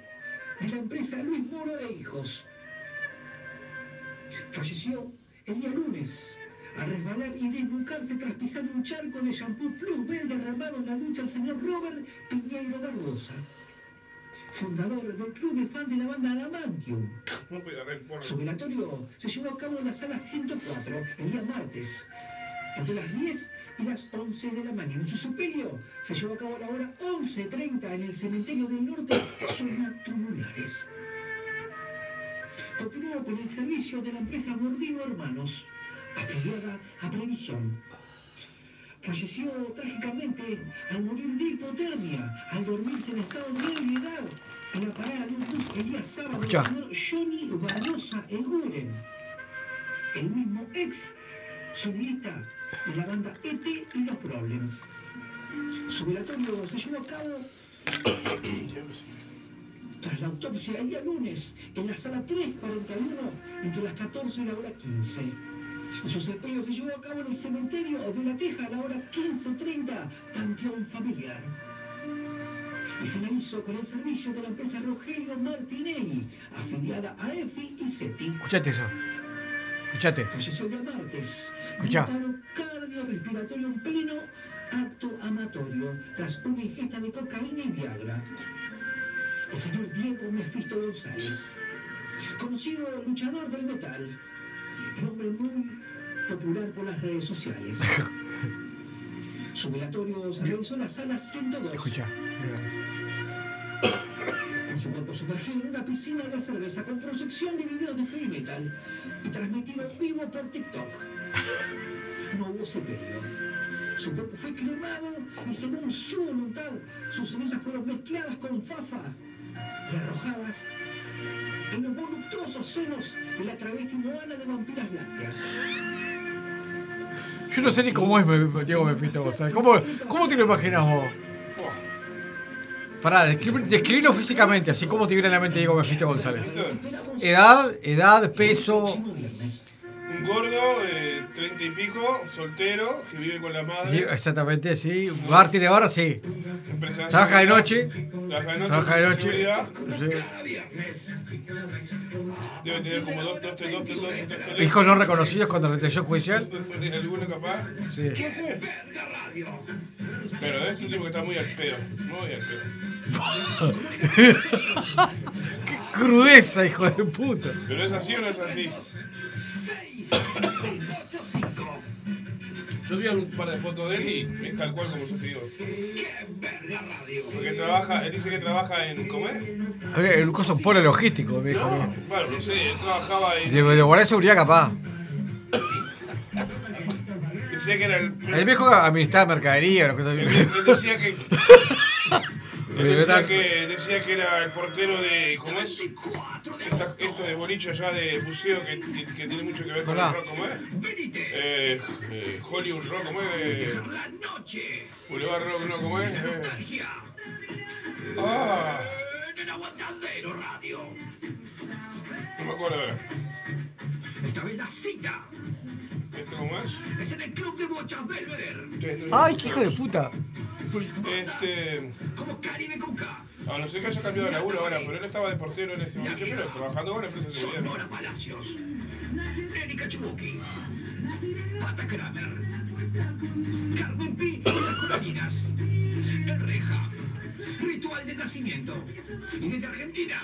de la empresa Luis Moro e Hijos. Falleció el día lunes al resbalar y desnucarse tras pisar un charco de shampoo Plus Bell derramado en la ducha el señor Robert Piñeiro Barbosa, fundador del club de fan de la banda Adamantium. No. Su velatorio se llevó a cabo en la sala 104 el día martes, entre las 10 y las 11 de la mañana. Su sepelio se llevó a cabo a la hora 11.30 en el cementerio del norte, zona tumulares. Continúa con el servicio de la empresa Gordino Hermanos, afiliada a Previsión. Falleció trágicamente al morir de hipotermia, al dormirse en estado de ebriedad, en la parada de un bus el día sábado, Escuchá. el señor Johnny Barbosa Eguren, el mismo ex solista de la banda ET y los Problems. Su velatorio se llevó a cabo tras la autopsia el día lunes en la sala 341 entre las 14 y la hora 15. Y su sepelio se llevó a cabo en el cementerio de La Teja a la hora 15.30, panteón familiar. Y finalizo con el servicio de la empresa Rogelio Martinelli, afiliada a EFI y CETI. Escuchate eso. Escuchate. Falleció el día martes. Escuchá. de un paro cardiorrespiratorio en pleno acto amatorio tras una ingesta de cocaína y Viagra. El señor Diego Mefisto González, conocido luchador del metal, un hombre muy popular por las redes sociales. Su velatorio se realizó en la sala 102 Escucha. con su cuerpo sumergido en una piscina de cerveza con proyección de videos de heavy metal y transmitido en vivo por TikTok. No hubo sepelio. Su cuerpo fue cremado y según su voluntad, sus cenizas fueron mezcladas con fafa y arrojadas en los voluptuosos senos de la travesti Moana de Vampiras Lácteas. Yo no sé ni cómo es Diego Mephisto González. ¿Cómo, ¿Cómo te lo imaginas vos? Pará, descri- describilo físicamente, así como te viene a la mente Diego Mephisto González. Edad, edad, peso. Un gordo de 30 y pico, soltero, que vive con la madre. Exactamente, sí. Bar tiene bar, sí. Trabaja de noche. Trabaja de noche. Trabaja de noche. Sí. Debe tener como dos, dos, tres, dos, tres, dos, tres. Hijos no reconocidos con retención judicial. ¿Alguno capaz? Sí. No sé. Pero es un tipo que está muy al pedo. Muy al pedo. Qué crudeza, hijo de puta. ¿Pero es así o no es así? Yo vi un par de fotos de él y es tal cual como yo digo. Porque trabaja, él dice que trabaja en. ¿Cómo es? Un coso polo logístico, me dijo. Bueno, no sé, él trabajaba en. De, de guardar seguridad capaz. Decía que era el. El viejo administraba mercadería, cosa así. Él decía que. Él decía que, decía que era el portero de. ¿Cómo es? Esta- esto de bolicho allá de buceo que, que, que tiene mucho que ver con Hola. el rock, ¿cómo es? Eh, eh, Hollywood Rock, ¿cómo es? Eh, Boulevard Rock, ¿no? ¿Cómo es? Eh, ah, no me acuerdo ahora. Esta vez la cita ¿Esto cómo es? es en el club de bochas Belvedere. Ay, qué hijo de puta. Este. Como Caribe con K. A no ser que haya cambiado de laburo ahora, pero él estaba de portero en ese momento, pero trabajando con la empresa de seguridad. Sonora Palacios. Erika Chubuki. Pata Kramer. Carmen y las Coloninas. El Reja. Ritual de nacimiento. Y desde Argentina,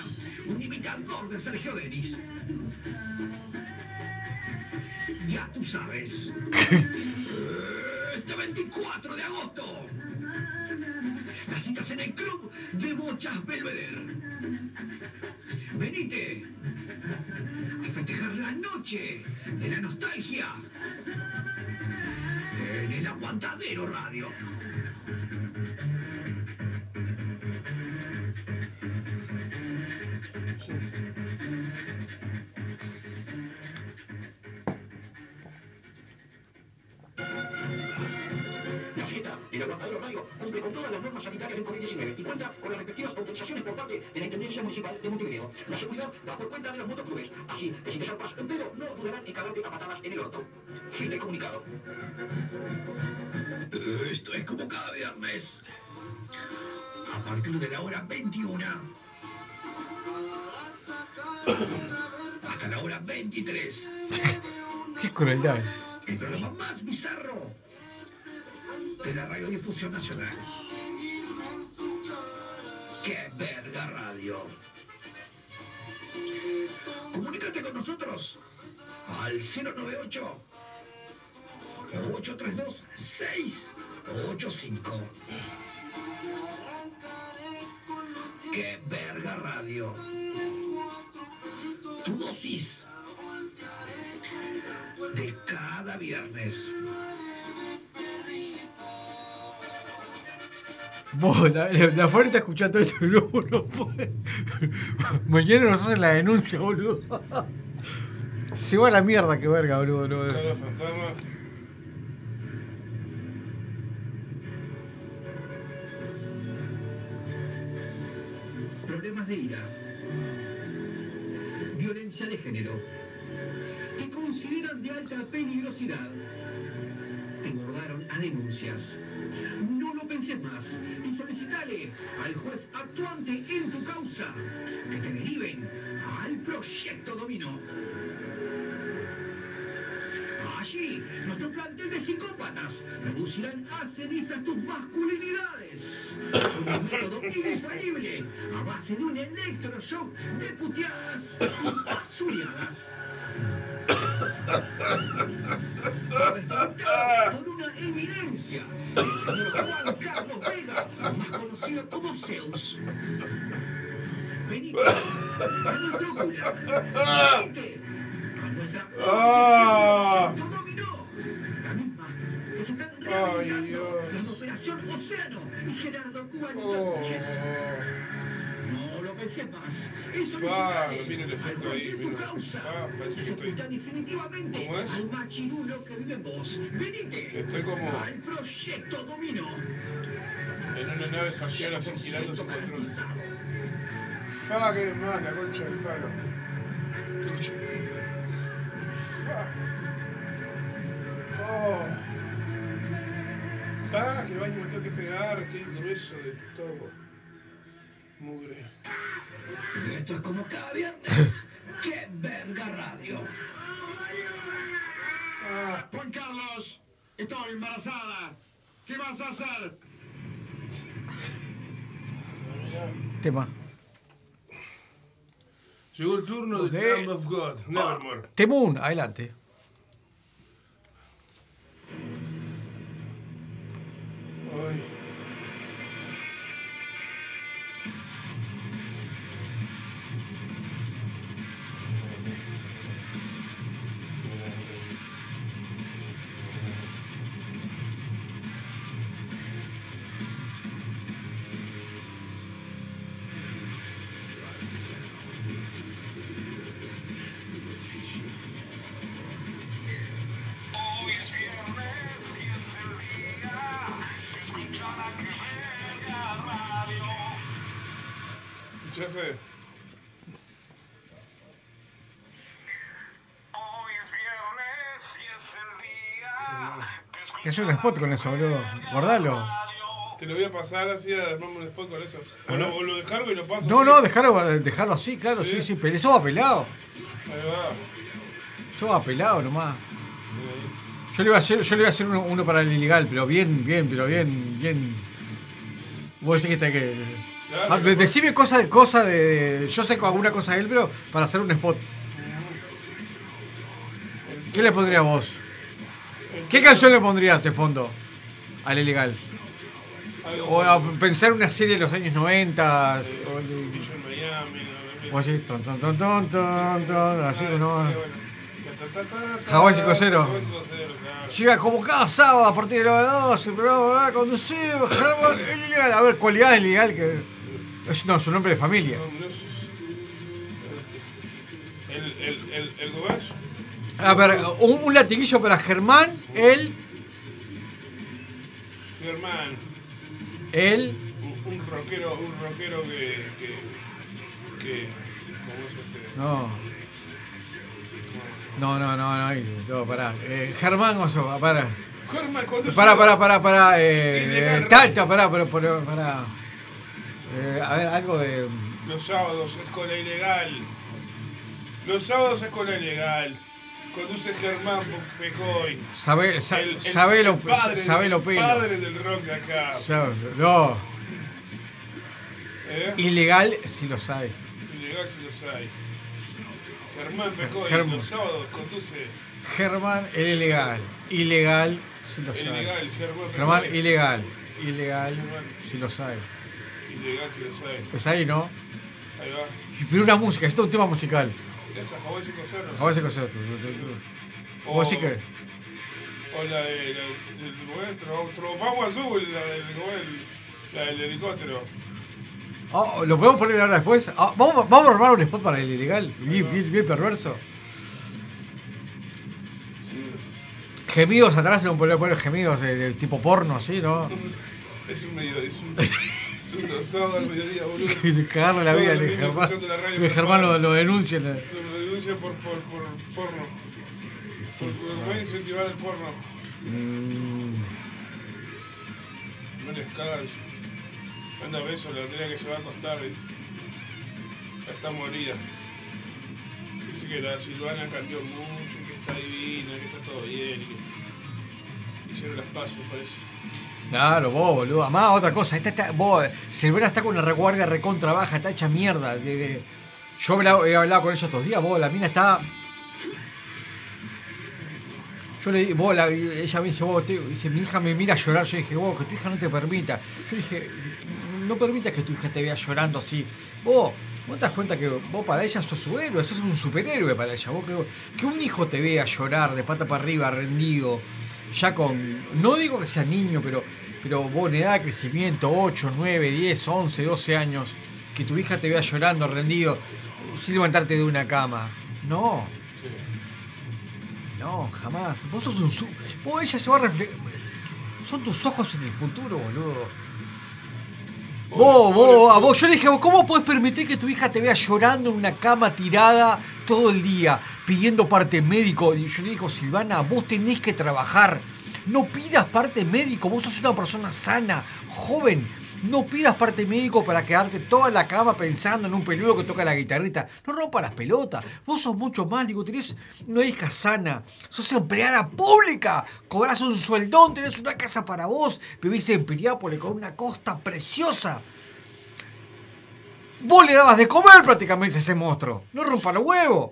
un imitador de Sergio Denis. Ya tú sabes. Este 24 de agosto. Las citas en el club de Bochas Belvedere. Venite a festejar la noche de la nostalgia en el Aguantadero Radio. Del Aguantadero Radio cumple con todas las normas sanitarias del COVID-19 y cuenta con las respectivas autorizaciones por parte de la Intendencia Municipal de Montevideo. La seguridad va por cuenta de los motoclubes, así que si te zarpas en pedo, no dudarán en cagarte a patadas en el orto. Fin del comunicado. Esto es como cada viernes. A partir de la hora 21 hasta la hora 23. Qué crueldad. El programa más bizarro de la radiodifusión nacional. ¡Qué verga radio! Comunícate con nosotros al 098 832 685. ¡Qué verga radio! Tu dosis de cada viernes. Vos, la, la, la Flor está escuchando esto y no, no puede. Mañana nos hacen la denuncia, boludo. Se va a la mierda, que verga, boludo. no. Problemas de ira. Violencia de género. Que consideran de alta peligrosidad. Te bordaron a denuncias. No lo penses más y solicitale al juez actuante en tu causa que te deriven al proyecto Dominó. Allí, nuestro plantel de psicópatas reducirán a cenizas tus masculinidades. Un método infalible a base de un electroshock de puteadas y basureadas. Con una evidencia, el señor Juan Carlos Vega, más conocido como Zeus. Venite a nuestro gulag. Venite a nuestra más Fa, viene el efecto ahí, el efecto. Ah, parece que estoy. ¿Cómo es? Estoy como en una nave espacial así girando sin control. Fa, que más, la concha del palo. Fa. Oh. Ah, que baño me tengo que pegar, estoy grueso de todo. Mugre. Esto es como cada viernes. ¡Qué verga radio! Ah, Juan Carlos, estoy embarazada. ¿Qué vas a hacer? Tema. Llegó el turno de De- Lamb of God, Nevermore. Temun, adelante. Ay. Un spot con eso, boludo. Guardalo. te lo voy a pasar así a armarme un spot con eso. O lo, o lo descargo y lo paso. No, así. no, dejarlo, dejarlo así, claro, sí, sí, pero eso va pelado. Ahí va. Eso va pelado nomás. Yo le iba a hacer, yo le iba a hacer uno, uno para el ilegal, pero bien, bien, pero bien, bien. Vos decís que está que. Claro, Ah, decime cosas de cosa de, de- Yo sé alguna cosa de él, pero para hacer un spot. ¿Qué le pondrías vos? ¿Qué canción le pondrías de fondo al ilegal? O a pensar una serie de los años 90 o no, así, ton, ton, ton, ton, ton, ton, así, ¿no? Ta, ta, Hawái ta, 5-0. Hawái 5-0, claro. Llega como cada sábado a partir de las 12, programa va a conducir, ilegal. A ver, cualidades ilegal que. No, su nombre de familia. No, no sé. El, el, el, el A ver, un, un latiguillo para Germán, él, Germán, él, un, un rockero, un rockero que, que, que, ¿cómo es este? no. No, no, no, no, no, pará. Eh, Germán Oso, pará. Germán, cuando Pará, se- pará, pará, pará. Eh, eh, tacta, pará, pero, pero, pará. Eh, a ver, algo de. Los sábados, escuela ilegal. Los sábados, escuela ilegal. Conduce Germán Pecoy. Sabe, sa- El- el- sabelo, el padre, sabelo pelo. padre del rock de acá. No, ¿Eh? ilegal si lo sabe. Ilegal si los hay. Germán Pecoy, Germán. los sábados conduce Germán, el ilegal. Ilegal si lo el sabe. ilegal, Germán Germán, Pecoy. ilegal. Ilegal si lo sabe. Ilegal si los hay. Pues ahí, ¿no? Ahí va. Pero una música, esto es un tema musical. Esa Hawái 5-0. A ver si cosa. O- Vos sí que. O la de. La, del- bueno, tro- Trovamos azul, la del, la del helicóptero. Ah, ¿Lo podemos poner ahora después? Ah, ¿vamos, ¿Vamos a armar un spot para el ilegal? Bien, bien, bien perverso. Gemidos atrás, no podemos poner gemidos de, de tipo porno, ¿sí? ¿No? Es un medio. Es un, es un sábado al mediodía, boludo. Cagarle la vida niños Germán. la Germán lo, lo denuncian por, por, por porno. Por, por, incentivar el porno. Mm, No les cagas. Anda beso, la tenía que llevar a acostar. Ya está morida. Dice que la Silvana cambió mucho, que está divina, que está todo bien. Y que hicieron las paces, parece. Claro, vos, boludo. Además, otra cosa. Esta está, vos, Silvana está con una reguardia recontra baja, está hecha mierda. de- de- yo he hablado, con ella estos días, vos, la mina está. Yo le vos, la- ella me dice, vos, dice, mi hija me mira a llorar. Yo dije, vos, que tu hija no te permita. Yo dije, no permitas que tu hija te vea llorando así. Vos, vos te das cuenta que vos para ella sos su héroe, sos un superhéroe para ella. Vos, que, que un hijo te vea llorar de pata para arriba, rendido, ya con, no digo que sea niño, pero, pero vos en edad de crecimiento, 8, 9, 10, 11, 12 años, que tu hija te vea llorando, rendido, sin levantarte de una cama. No, Sí. no, jamás. Vos sos un... su- Vos ella se va a reflejar... Son tus ojos en el futuro, boludo. Vos, vos, a vos, yo le dije, ¿cómo puedes permitir que tu hija te vea llorando en una cama tirada todo el día, pidiendo parte médico? Y yo le digo, Silvana, vos tenés que trabajar. No pidas parte médico, vos sos una persona sana, joven. No pidas parte médico para quedarte toda la cama pensando en un peludo que toca la guitarrita. No rompas las pelotas. Vos sos mucho más, digo, tenés una hija sana. Sos empleada pública. Cobrás un sueldón, tenés una casa para vos. Vivís en Piriápolis con una costa preciosa. Vos le dabas de comer prácticamente a ese monstruo. No rompa los huevos.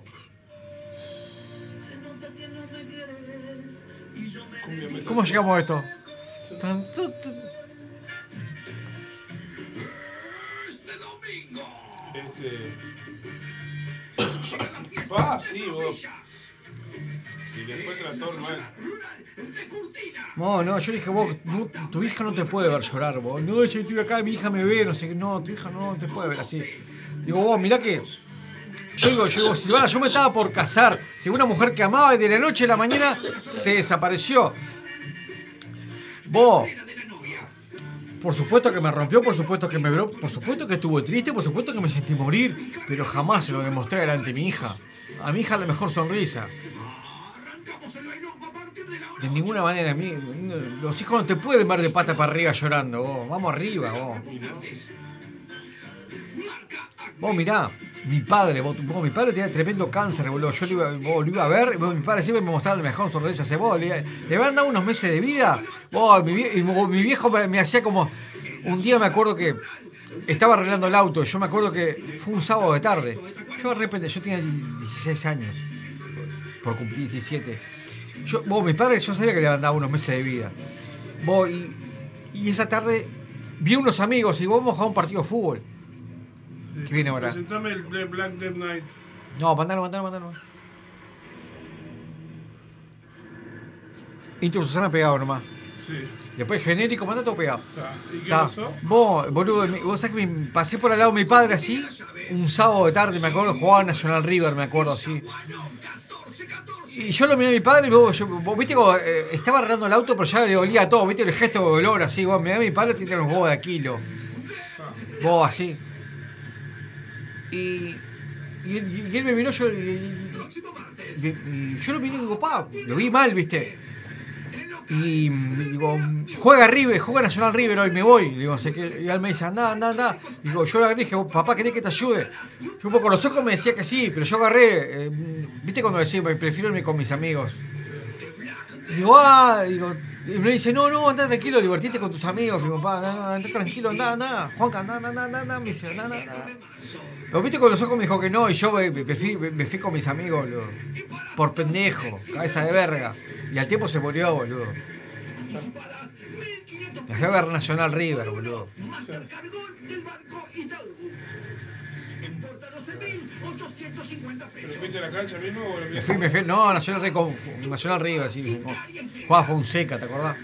¿Cómo llegamos a esto? Este. Ah, sí, vos. Si le fue trator mal. No, no, yo dije, vos, tu hija no te puede ver llorar, vos. No, yo estoy acá, mi hija me ve, no sé qué. No, tu hija no te puede ver así. Digo, vos, mirá que. Yo digo, yo digo, Silvana, yo me estaba por casar. Tengo una mujer que amaba y de la noche a la mañana se desapareció. Vos. Por supuesto que me rompió, por supuesto que me bro- por supuesto que estuvo triste, por supuesto que me sentí morir, pero jamás se lo demostré delante de mi hija. A mi hija la mejor sonrisa. De ninguna manera, a mí, los hijos no te pueden ver de pata para arriba llorando, vos. Vamos arriba, vos. Vos mirá, mi padre, vos, mi padre tenía tremendo cáncer, boludo. Yo lo iba, a ver, vos, mi padre siempre me mostraba la mejor sonrisa hacia vos. Le, le habían dado unos meses de vida. Mi, viejo me, hacía como. Un día me acuerdo que estaba arreglando el auto. Yo me acuerdo que fue un sábado de tarde. Yo de repente, yo tenía 16 años. Por cumplir 17. Yo, mi padre, yo sabía que le habían dado unos meses de vida. Y, esa tarde vi unos amigos y vos a un partido de fútbol. ¿Qué viene ahora? Presentame el Black Death Knight. No, mandalo, mandalo, mandalo. Intro Susana pegado nomás. Sí. Después genérico, manda todo pegado. Está. ¿Y qué pasó? Vos, boludo, vos sabés que me pasé por al lado de mi padre así, un sábado de tarde, me acuerdo, jugaba National River, me acuerdo así. Y yo lo miré a mi padre y vos, yo- vos viste como eh, estaba arreglando el auto, pero ya le dolía todo, viste el gesto de dolor así, vos mirá a mi padre tiene unos huevos de kilo. Vos así. Y, él- me miró, yo, y, yo lo miré pa, lo vi mal, viste. Y digo, juega River, juega Nacional River hoy, me voy. Digo, sé que, y él me dice, anda, anda, anda. Digo, yo le agarré dije, papá, ¿querés que te ayude? Yo un poco los ojos me decía que sí, pero yo agarré, eh, viste cuando me prefiero irme con mis amigos. Digo, ah, digo, y me dice, no, no, anda tranquilo, divertite con tus amigos. Digo, papá, anda, anda, anda tranquilo, anda, anda, Juanca, anda, anda, anda, anda, me dice, anda, anda, anda. Lo viste con los ojos me dijo que no, y yo me, me fui, me fui con mis amigos, boludo. Por pendejo, cabeza de verga. Y al tiempo se murió, boludo. La fue a ver Nacional River, boludo. ¿Pero fuiste a la cancha mismo o lo Me fui, me fui, no, Nacional River, con- Nacional River, sí. Jugaba Fonseca, ¿te acordás?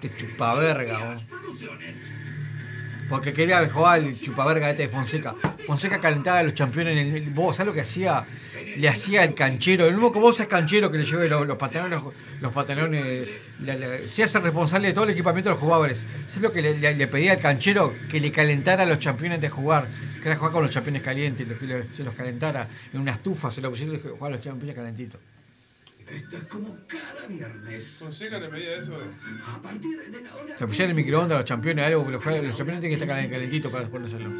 Te chupaverga, vos. Porque quería jugar el chupaverga este de Fonseca. Fonseca calentaba a los campeones en el. Vos, ¿sabés lo que hacía? Le hacía el canchero, el mismo que vos es canchero que le lleve los, los pantalones, los pantalones, se hace responsable de todo el equipamiento de los jugadores. ¿Sabés lo que le, pedía al canchero? Que le calentara a los campeones de jugar, que era jugar con los campeones calientes, que se los calentara en una estufa, se lo pusiera y jugar a los campeones calentitos. Esto es como cada viernes. Fonseca le pedía eso. A partir de la hora Le pusieron el microondas a los campeones, algo que los, los campeones tienen que estar calen- calentitos para después hacerlo.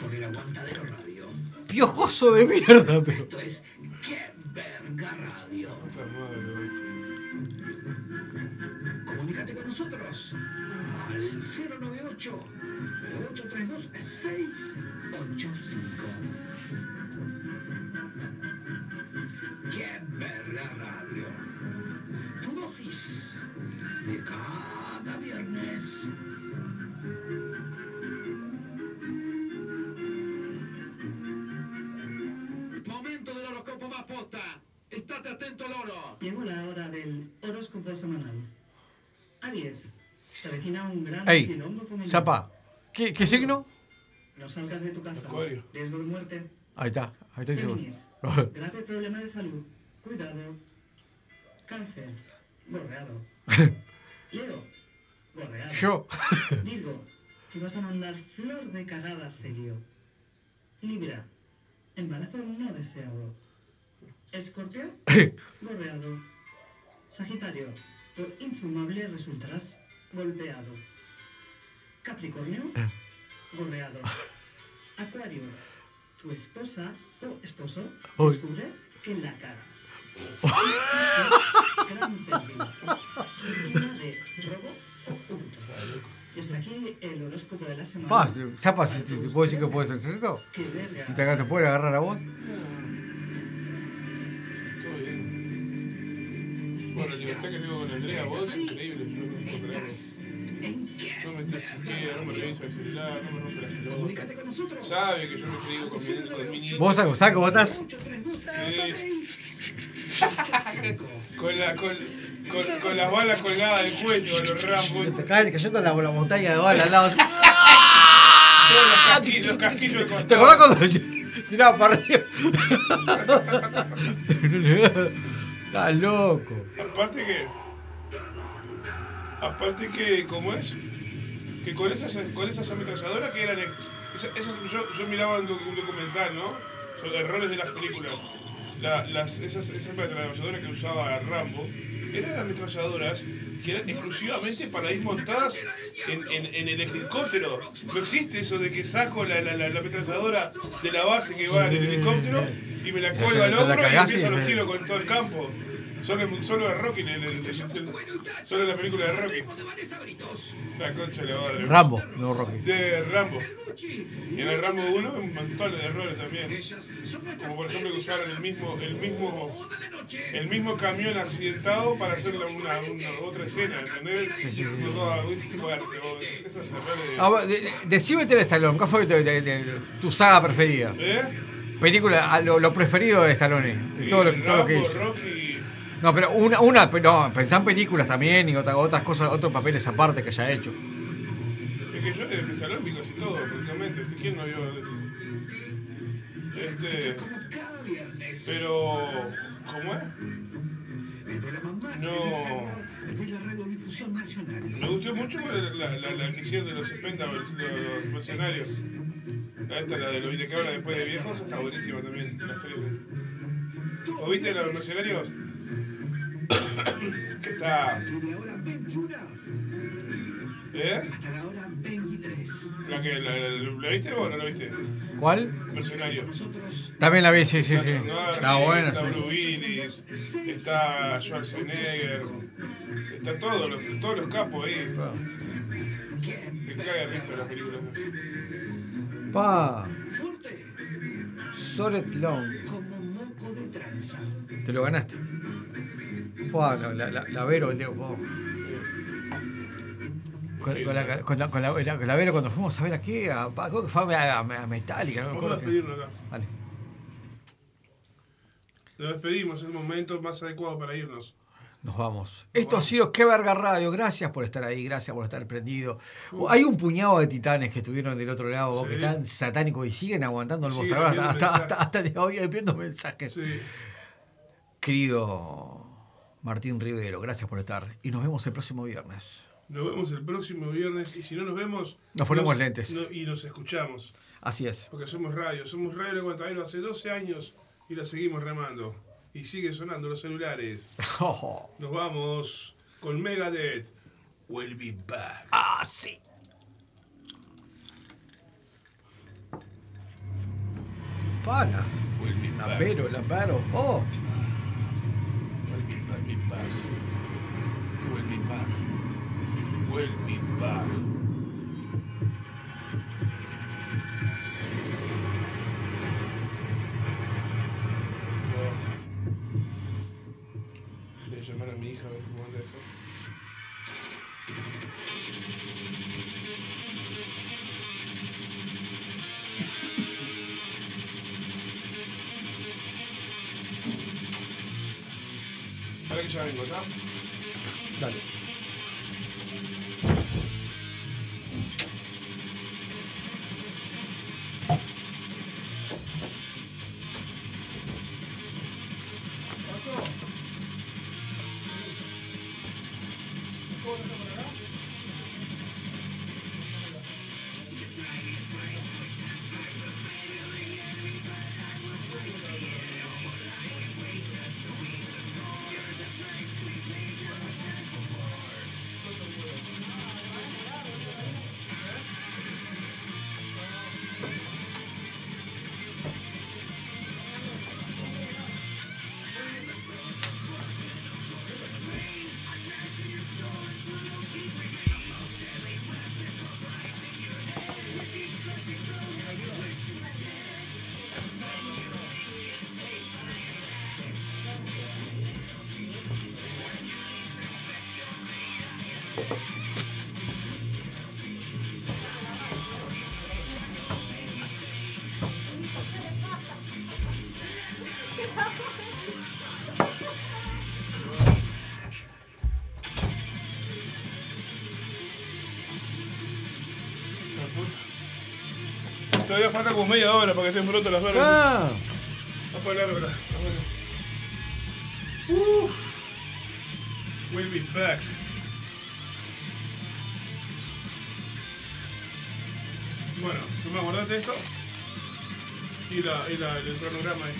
por el aguantadero radio. Piojoso de mierda, pero. Esto es Qué Verga Radio. Puta madre, boludo. Comunícate con nosotros al 098 832 685. Qué Verga Radio. Posta. Estate atento, loro. Llegó la hora del horóscopo semanal. Aries, se avecina un gran Ey, quilombo femenino. Zapa, ¿qué, qué signo? No salgas de tu casa. Acuario. Riesgo de muerte. Ahí está, ahí está Géminis, grave problema de salud. Cuidado. Cáncer, gorreado. Leo, gorreado. Yo. Virgo, te vas a mandar flor de cagada serio. Libra, embarazo no deseado. Escorpio, gorreado. Sagitario, por infumable resultarás golpeado. Capricornio, gorreado. Acuario, tu esposa o esposo descubre que la cagas. Gran pérdida. Víctima de robo o hurto. Y hasta aquí el horóscopo de la semana. Pa, Zapa, si te, te puedo decir que puede ser cierto. Si te, te pueden agarrar a vos. Bueno, la libertad que tengo con Andrea, vos, es increíble. Yo no puedo creerlo. No me textea, no me revisa el celular, no me rompe las pelotas. Sabe que yo me escribo con mi, con mi niño. ¿Vos sabés cómo estás? Sí. con, la, con, con, con las balas colgadas del cuello, los ramos. Te caes cayendo la, la montaña de balas al lado. Todos los casquillos, los casquillos del ¿Te acordás cuando tiraba para arriba? Estás loco. Aparte que. Aparte que, ¿cómo es? Que con esas, con esas ametralladoras que eran. esa- esas- yo, yo miraba un documental, ¿no? Sobre errores de las películas. La- las, esas, esas ametralladoras que usaba Rambo eran ametralladoras que eran exclusivamente para ir montadas en, en, en el helicóptero. No existe eso de que saco la, la, la, la ametralladora de la base que va en el helicóptero y me la cuelgo al hombro y- empiezo los tiros con todo el campo. Solo, solo de Rocky, en el- en el- solo la película de Rocky. La concha de la madre. Rambo, no Rocky. De Rambo. Y en el Rambo 1 un montón de errores también. Como por ejemplo que usaron el mismo, el mismo, el mismo camión accidentado para hacer una, una- una otra escena, ¿entendés? Sí, sí, sí. Ah, vos, de- Decime Ter Stallone, ¿cuál fue tu saga preferida? ¿Eh? Película, ah, lo, lo preferido de Stallone, de todo lo, todo lo que hizo. Rocky, No, pero una, una pero no, pensá en películas también y otra- otras cosas, otros papeles aparte que haya hecho. Es que yo de Stallone vi casi todo, prácticamente. Este, ¿Quién no vio? Este. Pero. ¿Cómo es? No. Me gustó mucho la, la, la que hicieron de los Expendables, de los mercenarios. La esta, la de lo que habla después de viejos, está buenísima también, las tres. ¿O viste los mercenarios? Que está. De la hora 21 ¿Eh? hasta la hora 23. ¿La, que, la, la, la viste o no la viste? ¿Cuál? Mercenario. También la vi, sí, sí, sí. Está buena, Está sí. Bruce Willis, está Schwarzenegger, está todos los, todos los capos ahí. Se caga risa la película. Pa. Solid Long. Como moco de tranza. Te lo ganaste. Pa, la, la, la, la Vero, Leo, pa. Con, con la, con, la, con, la, con la Vero cuando fuimos a ver aquí, a, creo que fue a, a, a Metallica, no Vamos a despedirnos acá. Vale. Nos despedimos, es el momento más adecuado para irnos. Nos vamos. Esto ha sido Qué Verga Radio. Gracias por estar ahí, gracias por estar prendido. Hay un puñado de titanes que estuvieron del otro lado, Sí. que están satánicos y siguen aguantando el mostrador hasta, hoy enviando mensajes. Sí. Querido Martín Rivero, gracias por estar. Y nos vemos el próximo viernes. Nos vemos el próximo viernes y si no nos vemos... Nos ponemos lentes. no- y nos escuchamos. Así es. Porque somos radio, somos Radio El Aguantadero hace 12 años y la seguimos remando. Y siguen sonando los celulares. Nos vamos con Megadeth. We'll be back. Ah, sí. Pana. We'll be La. Vero, la Vero. Oh. We'll be back. Todavía falta como media hora para que estén pronto las vergas. Ah, Vamos a hablar ahora. Uh. We'll be back. Bueno, tú me acordaste esto. Y, la, y la, el cronograma ahí.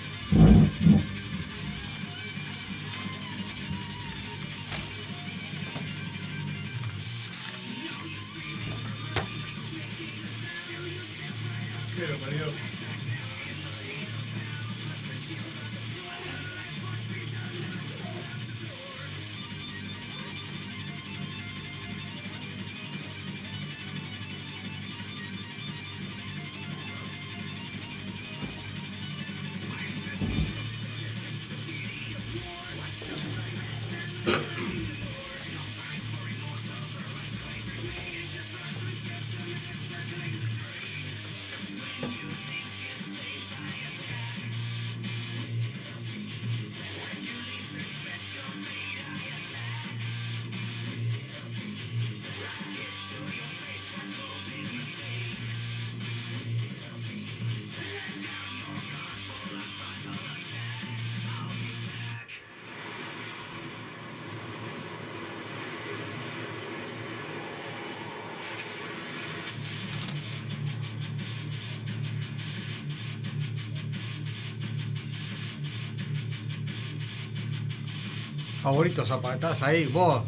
Favoritos zapatás ahí, vos.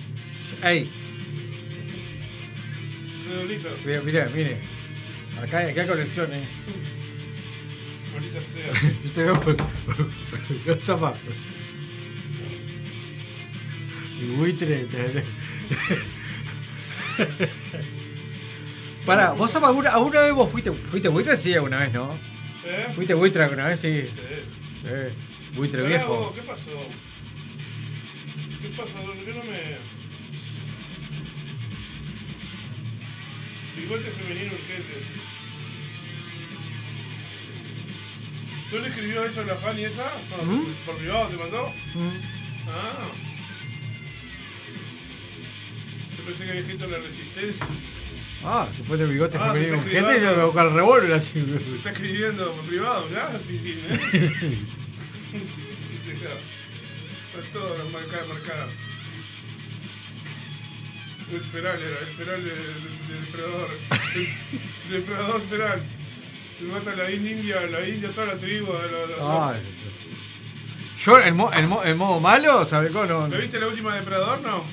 Ey, mire, mire, mire. Acá, acá hay conexiones. Bonita sea. Yo te veo. Y buitre. Pará, vos Zapa, alguna, alguna vez vos fuiste, fuiste buitre, sí, alguna vez, ¿no? ¿Eh? Fuiste buitre alguna vez, sí. Eh. Eh, buitre viejo. vos, ¿Qué pasó? ¿Qué pasó? ¿Por qué no me.? Bigote femenino urgente. ¿Tú le escribió eso a la Fanny esa? Por, ¿Mm? por privado te mandó? Mm. Ah. Yo pensé que había escrito la resistencia. Ah, después de bigote Ah, femenino me urgente, yo con el revólver así. Me está escribiendo por privado, ¿ya? Piscín, Está todo marcado, marcado. El feral era, el feral de, de- de depredador. El depredador feral. Se mata a la india, la india, toda la tribu. la- la- Ay. Yo, en, mo- modo malo, ¿sabes cómo? No, ¿La viste la última depredador? No.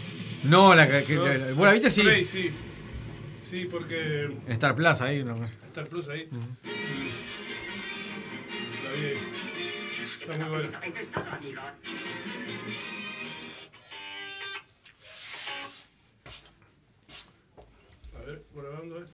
no la que. que- ¿No? la- ¿Vos la viste? Sí. Play, sí. Sí, porque En Star Plus ahí. No. está el plus ahí. Vi ahí. Está muy buena. Ver, grabando esto.